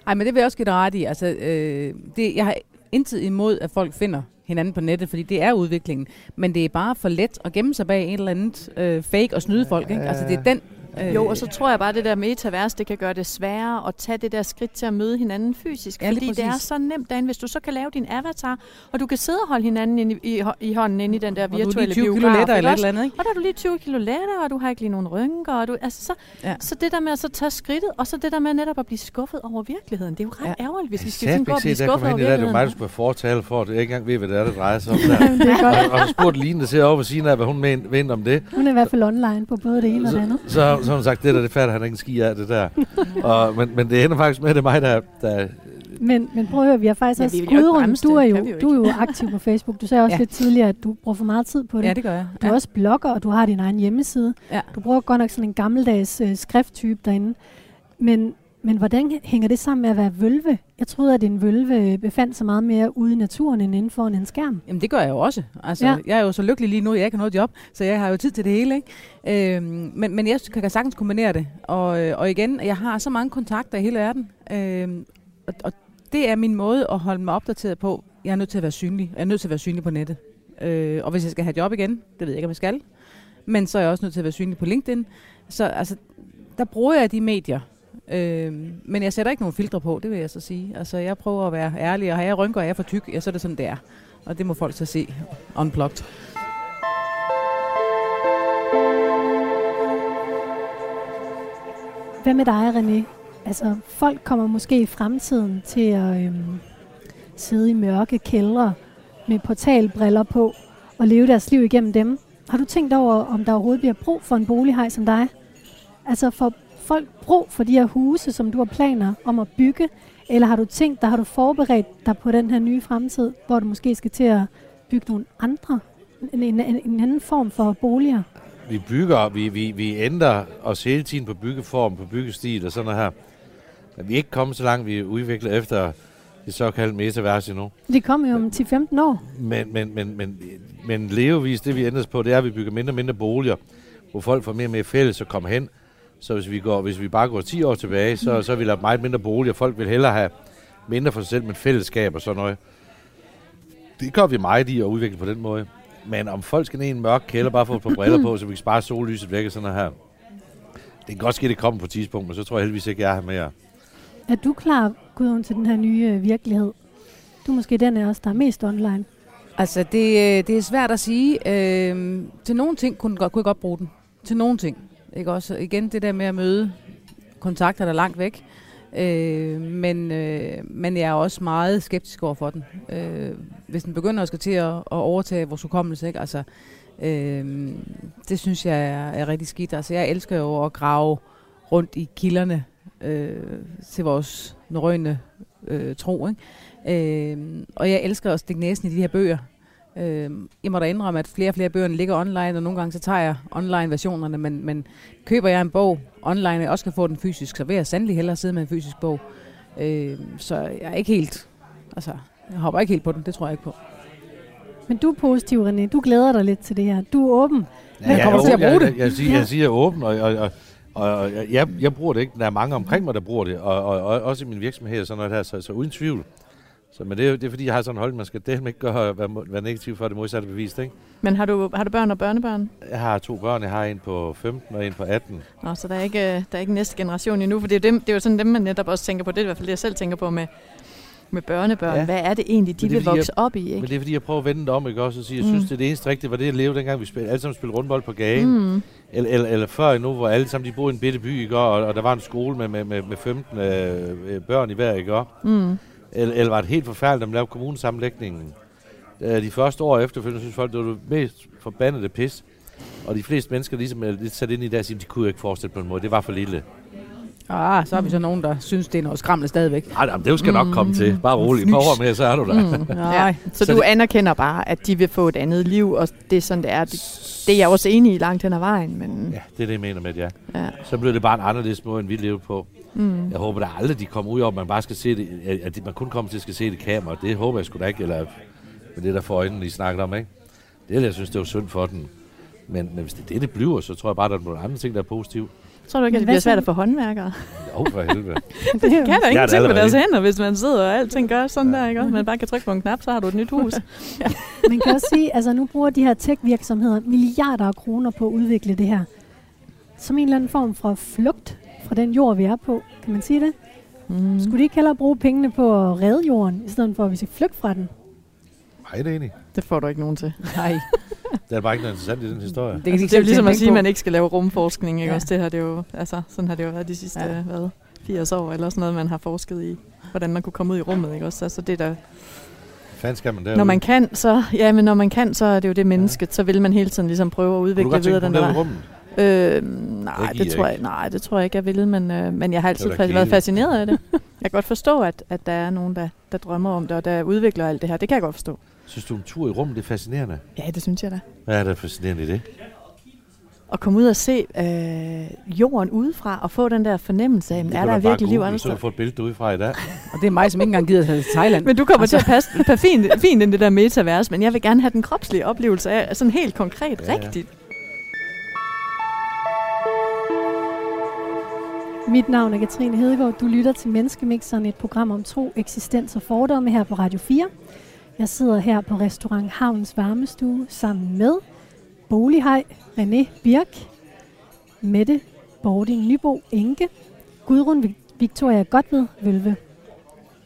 Ej, men det vil jeg også give dig ret i. Altså, øh, det, jeg har intet imod, at folk finder hinanden på nettet, fordi det er udviklingen. Men det er bare for let at gemme sig bag et eller andet øh, fake og snyde folk. Ikke? Altså, det er den Øh. Jo, og så tror jeg bare, at det der metavers, det kan gøre det sværere at tage det der skridt til at møde hinanden fysisk. Ja, fordi det er præcis. så nemt derinde, hvis du så kan lave din avatar, og du kan sidde og holde hinanden i, i, i hånden inde i den der Og du er lige virtuelle 20 kilo biograf. lettere ikke eller et eller andet, ikke? Og der er du lige 20 kilo lettere, og du har ikke lige nogen rynker. Og du, altså så, Ja. så det der med at så tage skridtet, og så det der med netop at blive skuffet over virkeligheden. Det er jo ret Ja. ærgerligt, hvis vi skal sådan gå og blive der skuffet over i det, er mig, der virkeligheden. skulle fortale for, at jeg ikke engang ved, hvad det er, det drejer sig om der. Jamen, det er godt. og, og så spurgte Line, der ser over ved siden af, hvad hun men, mente om det. Hun er i hvert fald online på både det ene og det andet. Så, så har hun sagt, det der, det fatter han ikke en ski af, det der. og, men, men det ender faktisk med, at det er mig, der, der Men, men prøv at høre, vi har faktisk Ja, også Gudrun, du er, jo, jo du er jo aktiv på Facebook. Du sagde også Ja. ja. lidt tidligere, at du bruger for meget tid på det. Ja, det gør jeg. Du er ja. også blogger, og du har din egen hjemmeside. Ja. Du bruger godt nok sådan en gammeldags øh, skrifttype derinde. Men, men hvordan hænger det sammen med at være vølve? Jeg troede, at en vølve befandt sig meget mere ude i naturen end inden for en skærm. Jamen det gør jeg jo også. Altså, ja. Jeg er jo så lykkelig lige nu, at jeg ikke har noget job, så jeg har jo tid til det hele. Ikke? Øhm, men, men jeg kan sagtens kombinere det. Og, øh, og igen, jeg har så mange kontakter i hele verden. Øhm, og, og det er min måde at holde mig opdateret på. Jeg er nødt til at være synlig. Jeg er nødt til at være synlig på nettet. Øh, og hvis jeg skal have job igen, det ved jeg ikke, om jeg skal. Men så er jeg også nødt til at være synlig på LinkedIn. Så altså, der bruger jeg de medier. Øh, men jeg sætter ikke nogen filtre på, det vil jeg så sige. Altså, jeg prøver at være ærlig, og har jeg rynker, og jeg er for tyk, ja, så er det sådan, det er. Og det må folk så se unplugged. Hvad med dig, René? Altså, folk kommer måske i fremtiden til at øhm, sidde i mørke kældre med portalbriller på og leve deres liv igennem dem. Har du tænkt over, om der overhovedet bliver brug for en bolighej som dig? Altså, for folk brug for de her huse, som du har planer om at bygge? Eller har du tænkt, der har du forberedt dig på den her nye fremtid, hvor du måske skal til at bygge nogle andre, en, en, en, en anden form for boliger? vi bygger, vi, vi, vi ændrer os hele tiden på byggeform, på byggestil og sådan noget her. Men vi er ikke kommet så langt, vi udvikler efter det såkaldte metavers endnu. Det kommer jo om 10-15 år. Men, men, men, men, men levevis, det vi ændrer os på, det er, at vi bygger mindre og mindre boliger, hvor folk får mere og mere fælles at komme hen. Så hvis vi, går, hvis vi bare går 10 år tilbage, så, så vil der meget mindre boliger. Folk vil hellere have mindre for sig selv, men fællesskab og sådan noget. Det gør vi meget i at udvikle på den måde. Men om folk skal ned i en mørk kælder, bare for at få briller på, så vi kan spare sollyset væk og sådan her. Det kan godt ske, det kommer på et tidspunkt, men så tror jeg heldigvis ikke, jeg er her mere. Er du klar, Gudrun, til den her nye øh, virkelighed? Du er måske den af os, der er mest online. Altså, det, øh, det er svært at sige. Øhm, til nogle ting kunne, godt, kunne jeg godt bruge den. Til nogle ting. Ikke også? Igen det der med at møde kontakter, der er langt væk. Øh, men, øh, men jeg er også meget skeptisk over for den. Øh, hvis den begynder at skal til at, at overtage vores hukommelse, ikke? Altså, øh, det synes jeg er, er rigtig skidt. Altså, jeg elsker jo at grave rundt i kilderne øh, til vores norrøne øh, tro. Ikke? Øh, og jeg elsker at stikke næsen i de her bøger. Øh, jeg må da indrømme, at flere og flere bøger ligger online, og nogle gange så tager jeg online-versionerne, men, men køber jeg en bog online, og jeg også kan få den fysisk, så vil jeg sandelig hellere sidde med en fysisk bog. Øh, så jeg er ikke helt, altså, jeg hopper ikke helt på den, det tror jeg ikke på. Men du er positiv, René. Du glæder dig lidt til det her. Du er åben. Men jeg kommer til at bruge jeg, det. Jeg, jeg, siger, jeg siger åben, og, og, og, og, og jeg, jeg bruger det ikke. Der er mange omkring mig, der bruger det, og, og, og også i min virksomhed og sådan noget her, så, så uden tvivl. Så, men det er, det er fordi, jeg har sådan en hold, man skal det ikke gøre, være, være negativ for det modsatte bevist. Ikke? Men har du, har du børn og børnebørn? Jeg har to børn. Jeg har en på 15 og en på 18. Nå, så der er ikke, øh, der er ikke næste generation endnu, for det er, jo dem, det er jo sådan dem, man netop også tænker på. Det er i hvert fald det, jeg selv tænker på med, med børnebørn. Ja. Hvad er det egentlig, de det vil fordi, vokse op i, ikke? Men det er fordi, jeg prøver at vende det om, ikke også? Og sige, jeg Mm. synes, det er det eneste rigtige, var det at leve dengang, vi spillede, alle sammen spillede rundbold på gaden. Mm. Eller, eller, eller før endnu, hvor alle sammen de boede i en bitte by, ikke? Og, og der var en skole med, med, med, med 15 øh, øh, børn i hver, ikke? Mm. Eller, eller var det helt forfærdeligt, at man lavede kommunesammenlægningen? Øh, de første år efterfølgende synes folk, det var det mest forbandede pis. Og de fleste mennesker ligesom er lidt sat ind i det og siger, de kunne ikke forestille på en måde. Det var for lille. Ah, så har vi så nogen, der synes, det er noget skræmmende stadigvæk. Nej, det skal nok komme til. Bare rolig. Et par år mere, så er du der. Mm. Ja. Så, så du det... anerkender bare, at de vil få et andet liv, og det er sådan, det er. Det, det er jeg også enig i langt hen ad vejen. Men... Ja, det er det, jeg mener med det, ja. ja. Så bliver det bare en anderledes måde, end vi lever på. Mm. Jeg håber da aldrig, de kommer ud over, at man bare skal se det, at man kun kommer til at skal se det kamera. Det håber jeg sgu da ikke, eller med det der for øjnene, I snakker om, ikke? Det jeg synes, det var synd for den. Men, men hvis det er det, det bliver, så tror jeg bare, der er nogle andre ting, der er positive. Tror du ikke, at det bliver svært at få håndværkere? Jo, for helvede. det kan da ingenting med deres hænder, hvis man sidder og alting gør sådan ja. der, ikke? Man bare kan trykke på en knap, så har du et nyt hus. ja. Man kan også sige, altså nu bruger de her tech-virksomheder milliarder af kroner på at udvikle det her. Som en eller anden form for flugt fra den jord, vi er på. Kan man sige det? Mm. Skulle de ikke hellere bruge pengene på at redde jorden, i stedet for at vi skal flygte fra den? Nej, det er enig. Det får du ikke nogen til. Nej. det er bare ikke noget interessant i den historie. Det, altså, det er jo ligesom at sige, at man ikke skal lave rumforskning. Ikke? Ja. Også det har det jo, altså, sådan har det jo været de sidste ja. hvad, 80 år, eller sådan noget, man har forsket i, hvordan man kunne komme ud i rummet. Ikke? Også, altså, det der, Fanden skal man derude? Når man kan, så, ja, men når man kan, så er det jo det menneske, ja. så vil man hele tiden ligesom prøve at udvikle videre den der. Rummet? Øh, nej, det tror jeg, nej, det tror jeg ikke, jeg vil, men, øh, men jeg har altid været fascineret af det. Jeg kan godt forstå, at, at der er nogen, der, der drømmer om det, og der udvikler alt det her. Det kan jeg godt forstå. Synes du, en tur i rummet det er fascinerende? Ja, det synes jeg da. Hvad er der fascinerende i det? At komme ud og se øh, jorden udefra, og få den der fornemmelse af, er der virkelig liv andre steder? Du har fået et billede udefra i dag. og det er mig, som ikke engang gider til Thailand. Men du kommer altså. til at passe, fint, fint ind det der metavers, men jeg vil gerne have den kropslige oplevelse af, sådan helt konkret, ja, rigtigt. Ja. Mit navn er Katrine Hedegaard. Du lytter til Menneskemixeren, et program om tro, eksistens og fordomme her på Radio 4. Jeg sidder her på restaurant Havns Varmestue sammen med Bolighej, René Birk, Mette Bording Nybo Enke, Gudrun Victoria Godved Vølve.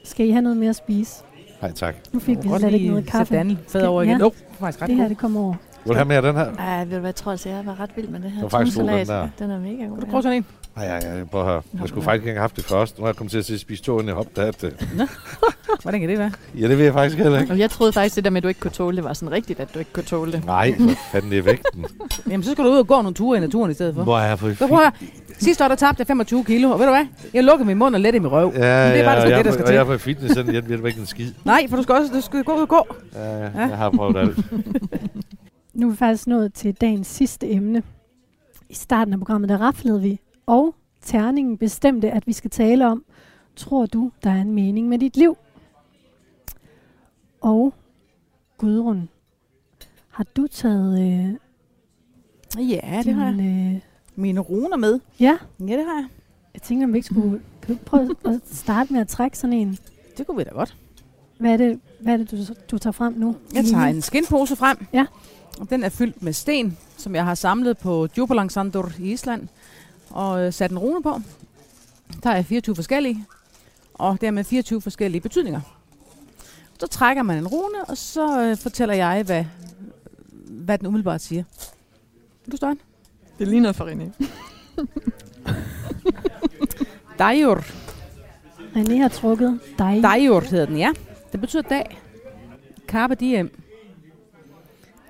Skal I have noget mere at spise? Nej, tak. Nu fik vi slet ikke noget kaffe. Sæt fed over igen. Ja. Nope, faktisk ret det her, det kommer over. Vil du have mere af den her? Ja, ved du hvad, jeg tror altså, jeg var ret vild med det her. Det var faktisk god, den der. Den er mega god. Kan du prøve sådan en? Nej, ja, ja, prøv at høre. Jeg skulle faktisk ikke have haft det først. Nu har jeg kommet til at spise to ind i hop, der det. Hvordan kan det være? Ja, det ved jeg faktisk heller ikke. Og jeg troede faktisk, det der med, at du ikke kunne tåle det, var sådan rigtigt, at du ikke kunne tåle det. Nej, for fanden det er vægten. Jamen, så skal du ud og gå nogle ture i naturen i stedet for. Hvor er jeg for Så prøv at Sidste år, der tabte jeg 25 kilo, og ved du hvad? Jeg lukker min mund og let i min røv. Ja, Men det er bare ja, det, der skal og til. jeg er på fitness, så jeg ved ikke en skid. Nej, for du skal også du skal gå ud og gå. Ja, ja, jeg har prøvet alt. nu er vi faktisk nået til dagens sidste emne. I starten af programmet, der raflede vi, og terningen bestemte, at vi skal tale om, tror du, der er en mening med dit liv? Og Gudrun, har du taget øh, Ja, det din, har jeg. Øh, Mine runer med. Ja. Ja, det har jeg. Jeg tænker, om vi ikke skulle prøve at starte med at trække sådan en. Det kunne vi da godt. Hvad er det, hvad er det du, du tager frem nu? Jeg tager en skinpose frem. Ja. Den er fyldt med sten, som jeg har samlet på Djupalangsandur i Island. Og øh, sat en rune på. Der er 24 forskellige. Og dermed 24 forskellige betydninger. Så trækker man en rune, og så øh, fortæller jeg, hvad, hvad den umiddelbart siger. Vil du starte? Det ligner for René. Dajur. René har trukket dig. Dajur hedder den, ja. Det betyder dag. Carpe diem.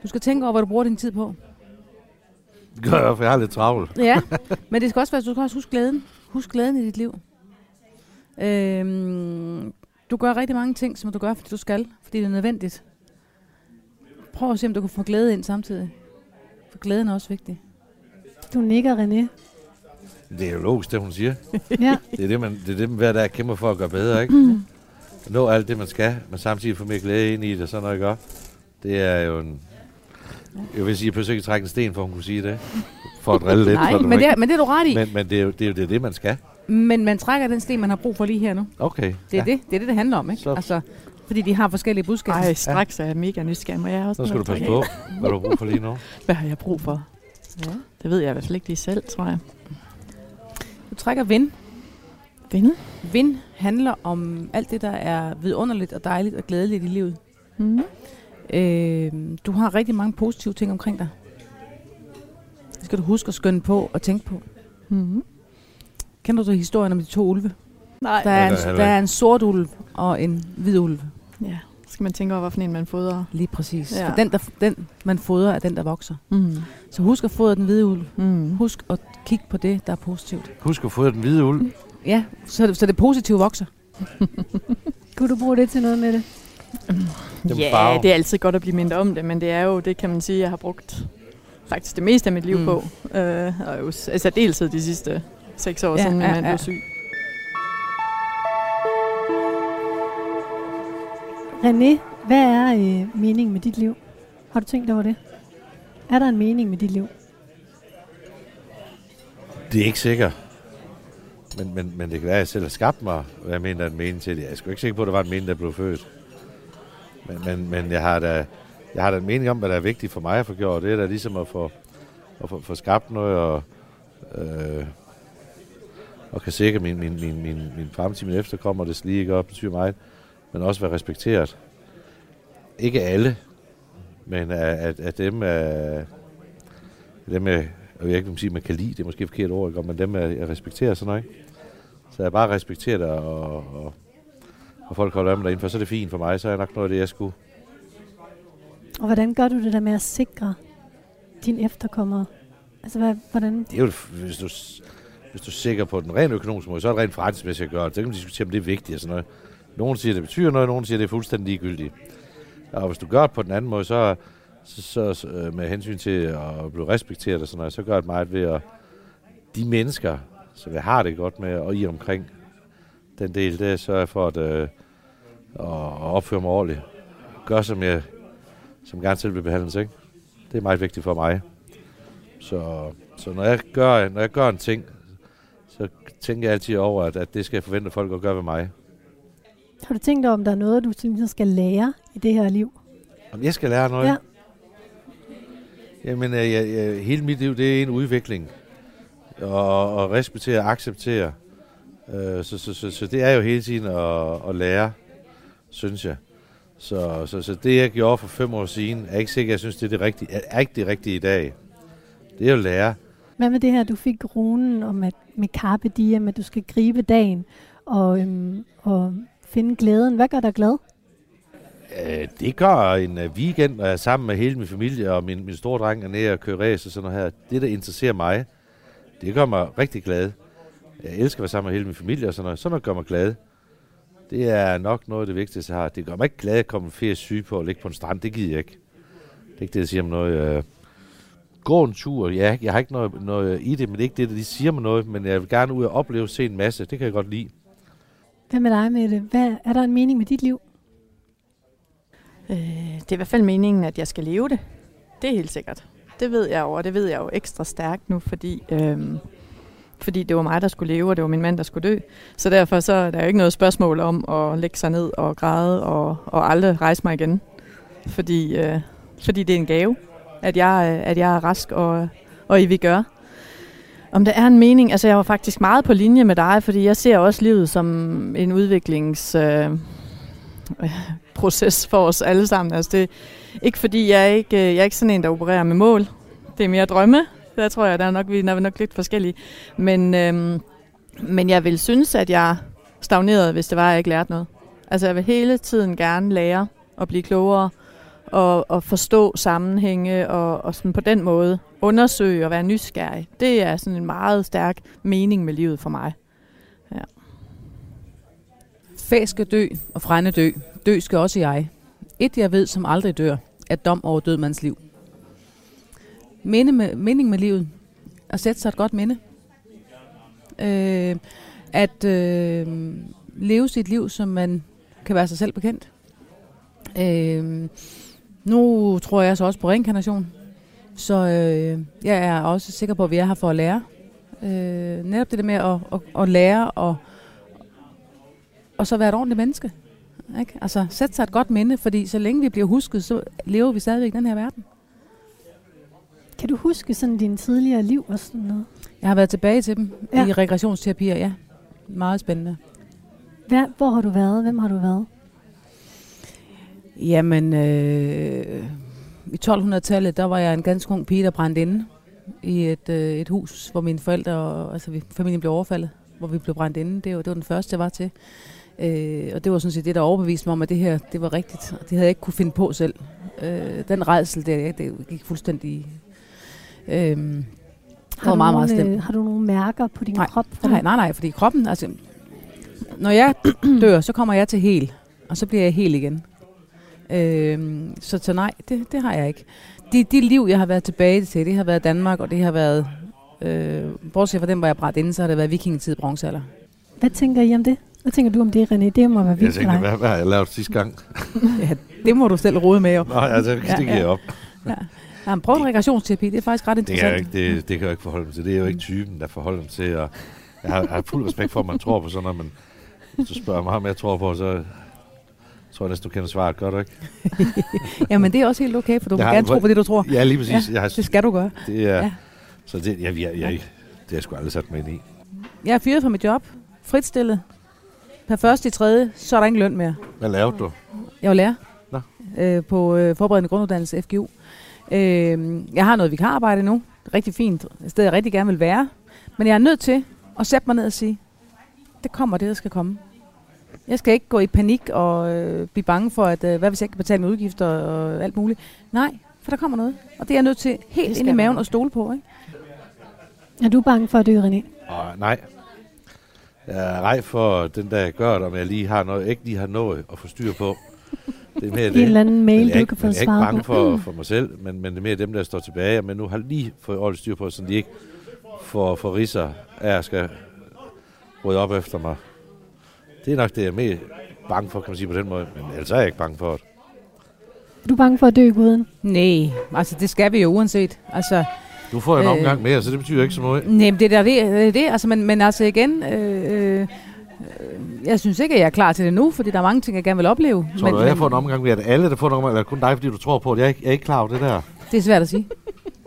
Du skal tænke over, hvad du bruger din tid på. Det gør jeg, for jeg har lidt travlt. Ja, men det skal også være, du skal også huske glæden. Husk glæden i dit liv. Øhm, du gør rigtig mange ting, som du gør, fordi du skal, fordi det er nødvendigt. Prøv at se, om du kan få glæde ind samtidig. For glæden er også vigtig. Du nikker, René. Det er jo logisk, det hun siger. ja. Det er det, man, det er det, man hver dag kæmper for at gøre bedre, ikke? Mm. Nå alt det, man skal, men samtidig få mere glæde ind i det, sådan noget, ikke? Det er jo en... Jeg vil sige, at jeg ikke trække en sten, for hun kunne sige det. For at drille lidt. Nej, men det, er, men det er du ret i. Men, men det, er jo, det er jo det, det, man skal. Men man trækker den sten, man har brug for lige her nu. Okay. Det er, ja. det, det, er det, det handler om, ikke? Så. Altså, fordi de har forskellige budskaber. Ej, straks er jeg mega nysgerrig. Må jeg også så skal du passe på, hvad du har brug for lige nu. Hvad har jeg brug for? Ja. Det ved jeg i hvert fald ikke lige selv, tror jeg. Du trækker vind. Vind? Vind handler om alt det, der er vidunderligt og dejligt og glædeligt i livet. Mm. Øh, du har rigtig mange positive ting omkring dig. Det skal du huske at skønne på og tænke på. Mm. Kender du historien om de to ulve? Nej. Der er, en, der er en sort ulv og en hvid ulv. Ja, skal man tænke over, hvorfor en man fodrer. Lige præcis. Ja. For den, der, den, man fodrer, er den, der vokser. Mm. Så husk at fodre den hvide uld. Mm. Husk at kigge på det, der er positivt. Husk at få den hvide uld. Ja, så, det- så det positive vokser. Kunne du bruge det til noget med det? Ja, farve. det er altid godt at blive mindre om det, men det er jo, det kan man sige, jeg har brugt faktisk det meste af mit liv Mm. på. Øh, og jo altså deltid de sidste seks år, Ja, ja, siden min ja, mand ja. blev syg. René, hvad er øh, meningen med dit liv? Har du tænkt over det? Er der en mening med dit liv? Det er ikke sikkert. Men, men, men det kan være, at jeg selv har skabt mig, hvad jeg mener, der er en mening til det. Jeg er sgu ikke sikker på, at der var en mening, der blev født. Men, men, men jeg, har da, jeg har da en mening om, hvad der er vigtigt for mig at få gjort. Det er da ligesom at få, at få, få skabt noget og, øh, og kan sikre min, min, min, min, min fremtid, min efterkommer, det lige ikke op, betyder meget. Men også være respekteret. Ikke alle, men at, at, dem, at dem jeg, jeg ved ikke, om sige, man kan lide, det er måske et forkert ord, ikke? men dem jeg, jeg respekterer sådan noget. ikke? Så jeg bare respekterer dig og, og, og folk holder af mig derinde, for så er det fint for mig, så er jeg nok noget af det, jeg skulle. Og hvordan gør du det der med at sikre dine efterkommere? Altså, hvad, hvordan? Det er jo, hvis du, hvis du er sikker på den rent økonomiske måde, så er det rent forretningsmæssigt at gøre det. Så kan man diskutere, om det er vigtigt og sådan noget. Nogle siger, det betyder noget, nogle siger, det er fuldstændig ligegyldigt. Og hvis du gør det på den anden måde, så, så, så, så øh, med hensyn til at blive respekteret og sådan noget, så gør det meget ved at de mennesker, som jeg har det godt med, og i omkring den del, det er så jeg for at, øh, at opføre mig ordentligt. Gør som jeg som gerne selv vil behandles, ikke? Det er meget vigtigt for mig. Så, så når, jeg gør, når jeg gør en ting, så tænker jeg altid over, at, at det skal jeg forvente folk at gøre ved mig. Har du tænkt over, om der er noget, du ligesom skal lære i det her liv? Om jeg skal lære noget? Ja. Jamen, øh, jeg, jeg, hele mit liv, det er en udvikling. Og, og respektere og acceptere. Øh, så, så, så, så det er jo hele tiden at, at lære, synes jeg. Så, så, så det, jeg gjorde for fem år siden, er ikke sikkert, jeg synes, det er, det rigtige, er, ikke det rigtige i dag. Det er jo lære. Hvad med det her, du fik runen om at med carpe diem, at du skal gribe dagen og, øhm, og finde glæden? Hvad gør dig glad? Øh, det gør en øh, weekend, når jeg er sammen med hele min familie, og min, min store dreng er nede og kører race og sådan noget her. Det, der interesserer mig, det gør mig rigtig glad. Jeg elsker at være sammen med hele min familie og sådan noget. Sådan noget gør mig glad. Det er nok noget af det vigtigste, jeg har. Det gør mig ikke glad at komme ferie syg på og ligge på en strand. Det gider jeg ikke. Det er ikke det, der siger mig noget. Øh, gå en tur. Ja, jeg har ikke noget, noget i det, men det er ikke det, der de siger mig noget. Men jeg vil gerne ud og opleve, se en masse. Det kan jeg godt lide. Hvad med dig med det? Hvad, er der en mening med dit liv? Øh, det er i hvert fald meningen, at jeg skal leve det. Det er helt sikkert. Det ved jeg jo, og det ved jeg jo ekstra stærkt nu, fordi, øhm, fordi det var mig, der skulle leve, og det var min mand, der skulle dø. Så derfor så er der jo ikke noget spørgsmål om at lægge sig ned og græde og, og aldrig rejse mig igen. Fordi, øh, fordi det er en gave, at jeg, øh, at jeg er rask, og, og I vil gøre. Om der er en mening, altså jeg var faktisk meget på linje med dig, fordi jeg ser også livet som en udviklings... Øh, proces for os alle sammen. Altså det, ikke fordi jeg ikke, øh, jeg er ikke sådan en, der opererer med mål. Det er mere drømme. Der tror jeg, der er nok, vi er nok lidt forskellige. Men, øhm, men jeg vil synes, at jeg stagnerede, hvis det var, at jeg ikke lærte noget. Altså jeg vil hele tiden gerne lære og blive klogere og, og forstå sammenhænge og, og sådan på den måde undersøge og være nysgerrig. Det er sådan en meget stærk mening med livet for mig. Ja. Fæ skal dø, og frænde dø. Dø skal også jeg. Et jeg ved, som aldrig dør, er dom over dødmands liv. Minde med, mening med livet. At sætte sig et godt minde. Øh, at øh, leve sit liv, som man kan være sig selv bekendt. Øh, nu tror jeg så også på reinkarnation. Så øh, jeg er også sikker på, at vi er her for at lære. Øh, netop det der med at, at, at lære og, og så være et ordentligt menneske. Ikke? Altså sætte sig et godt minde, fordi så længe vi bliver husket, så lever vi stadigvæk i den her verden. Kan du huske sådan din tidligere liv og sådan noget? Jeg har været tilbage til dem Ja. ja. i regressionsterapier, ja. Meget spændende. Hvad, hvor har du været? Hvem har du været? Jamen, øh, i 1200-tallet, der var jeg en ganske ung pige, der brændte inde i et, øh, et hus, hvor mine forældre, og, altså vi, familien blev overfaldet, hvor vi blev brændt inde. Det var, det var den første, jeg var til. Øh, og det var sådan set det, der overbeviste mig om, at det her det var rigtigt. Og det havde jeg ikke kunne finde på selv. Øh, den redsel, det, det gik fuldstændig... Øh, Har var du, meget, meget nogle, slemt. øh, har du nogle mærker på din Nej, krop? Nej, nej, nej, fordi kroppen, altså, når jeg dør, så kommer jeg til hel, og så bliver jeg hel igen. Øhm, så, så nej, det, det har jeg ikke. De, de liv, jeg har været tilbage til, det har været Danmark, og det har været, øh, bortset fra dem, hvor jeg brændt inde, så har det været vikingetid bronzealder. Hvad tænker I om det? Hvad tænker du om det, René? Det må være Jeg vildt for tænker, hvad, hvad har jeg lavet sidste gang? ja, det må du selv rode med, jo. Nå, altså, det, Ja, giver ja. jeg op. Ja, men prøv en regressionsterapi, det er faktisk ret Det interessant. ikke, det, det kan jeg ikke forholde mig til. Det er jo ikke typen, der forholder mig til. Og jeg har, jeg har fuld respekt for, at man tror på sådan noget, men hvis du spørger mig, om jeg tror på, så tror jeg næsten, du kender svaret. Du ikke? Jamen, det er også helt okay, for du må Jeg har- gerne tro på det, du tror. Ja, lige præcis. Ja, jeg har, det skal du gøre. Det er, Ja. ja. Så det, jeg, jeg, jeg, jeg, det har jeg sgu aldrig sat mig ind i. Jeg er fyret fra mit job, fritstillet. Per første i tredje, så er der ingen løn mere. Hvad lavede du? Jeg var lærer Nå. øh, på øh, forberedende grunduddannelse FGU. Øh, jeg har noget vikararbejde nu. Rigtig fint. Et sted, jeg rigtig gerne vil være. Men jeg er nødt til at sætte mig ned og sige, det kommer det, der skal komme. Jeg skal ikke gå i panik og øh, blive bange for, at øh, hvad hvis jeg ikke kan betale mine udgifter og alt muligt. Nej, for der kommer noget. Og det er jeg nødt til helt ind i maven at stole på. Ikke? Er du bange for at dø, René? Og nej. Jeg er rej for den der gør det, om jeg lige har noget, ikke lige har noget at få styr på. Det er mere det. En eller anden mail, jeg er du ikke, kan få men jeg er ikke svaret bange på. for, for mig selv, men, men det er mere dem, der står tilbage, men nu har lige fået ordentligt styr på, så de ikke får, får riser af at skal rydde op efter mig. Det er nok det, jeg er mere bange for, kan man sige på den måde, men ellers er jeg ikke bange for det. Er du bange for at dø, guden? Nej, altså det skal vi jo uanset. Altså, Du får en Øh. omgang mere, så det betyder ikke så meget. Nej, men det der det, er det altså, men, men altså igen, øh, øh, jeg synes ikke, at jeg er klar til det nu, fordi der er mange ting, jeg gerne vil opleve. Tror men, at jeg får en omgang mere? Er det alle, der får en omgang, eller er kun dig, fordi du tror på det? Jeg er ikke, jeg er ikke klar over det der. Det er svært at sige.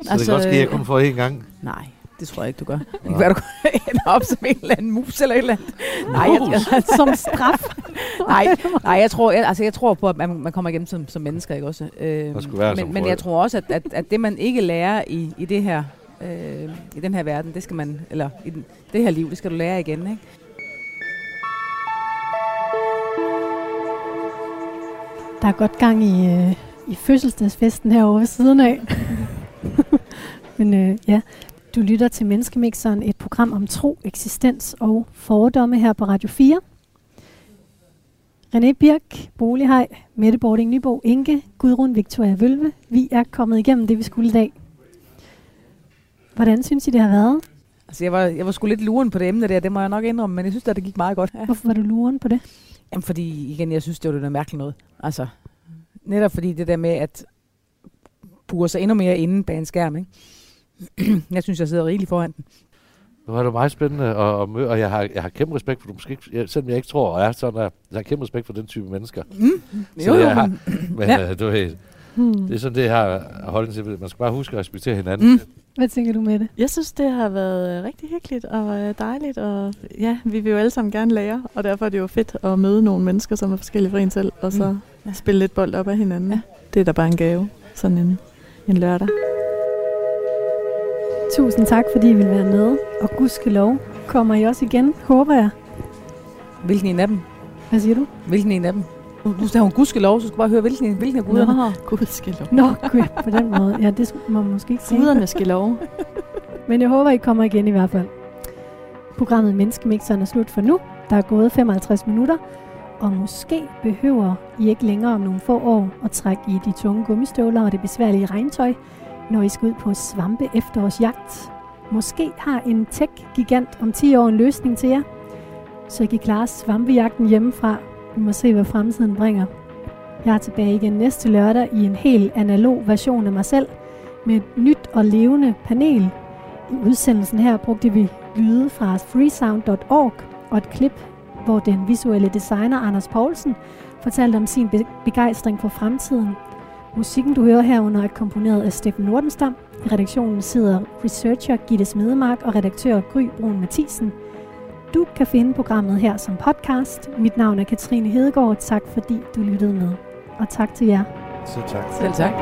Så altså, det kan godt ske, at jeg kun får én gang. Nej, det tror jeg ikke, du gør. Det kan være, du ender op som en eller anden mus eller et eller andet. Nej, jeg, jeg, Som straf? nej, nej, jeg tror, jeg, altså, jeg tror på, at man, man kommer igennem som, som mennesker, ikke også? Øh, være men, men jeg tror også, at, at, at det, man ikke lærer i, i det her, øh, i den her verden, det skal man, eller i den, det her liv, det skal du lære igen, ikke? Der er godt gang i, øh, i fødselsdagsfesten herovre ved siden af. Men øh, ja, du lytter til Menneskemixeren, et program om tro, eksistens og fordomme her på Radio 4. René Birk, Bolighej, Mette Bording Nybo, Inge, Gudrun Victoria Vølve. Vi er kommet igennem det, vi skulle i dag. Hvordan synes I, det har været? Altså, jeg var, jeg var sgu lidt luren på det emne der, det må jeg nok indrømme, men jeg synes, at det gik meget godt. Ja. Hvorfor var du luren på det? Jamen, fordi igen, jeg synes, det var noget mærkeligt noget. Altså, netop fordi det der med at pure sig endnu mere inde bag en skærm, ikke? jeg synes, jeg sidder rigeligt foran den. Nu var det meget spændende at, at møde, og jeg har, jeg har kæmpe respekt for, du måske ikke, jeg, selvom jeg ikke tror, og er sådan der, jeg har kæmpe respekt for den type mennesker. Mm. Så Jo, jeg har, men, Ja. øh, du ved, Hmm. det er sådan det, jeg har holdning til. Man skal bare huske at respektere hinanden. Mm. Hvad tænker du med det? Jeg synes, det har været øh, rigtig hyggeligt og øh, dejligt, og ja, vi vil jo alle sammen gerne lære, og derfor er det jo fedt at møde nogle mennesker, som er forskellige fra en selv, og så Mm. ja. spille lidt bold op af hinanden. Ja. Det er da bare en gave, sådan en, en lørdag. Tusind tak, fordi I vil være med. Og gudskelov kommer I også igen, håber jeg. hvilken en af dem? Hvad siger du? Hvilken en af dem? Nu sagde hun gudskelov, så skal du bare høre, hvilken, en- hvilken af guderne. Nå, gud skal lov. Nå, gud, på den måde. Ja, det må man måske ikke sige. Guderne skal lov. Men jeg håber, I kommer igen i hvert fald. Programmet Menneskemixeren er slut for nu. Der er gået 55 minutter. Og måske behøver I ikke længere om nogle få år at trække i de tunge gummistøvler og det besværlige regntøj, når I skal ud på svampe efterårsjagt. Måske har en tech-gigant om 10 år en løsning til jer, så I kan klare svampejagten hjemmefra. Vi må se, hvad fremtiden bringer. Jeg er tilbage igen næste lørdag i en helt analog version af mig selv, med et nyt og levende panel. I udsendelsen her brugte vi lyde fra freesound.org og et klip, hvor den visuelle designer Anders Poulsen fortalte om sin be- begejstring for fremtiden. Musikken, du hører herunder, er komponeret af Steffen Nordenstam. I redaktionen sidder researcher Gitte Smedemark og redaktør Gry Brun Mathisen. Du kan finde programmet her som podcast. Mit navn er Katrine Hedegaard. Tak fordi du lyttede med. Og tak til jer. Så tak. Selv tak.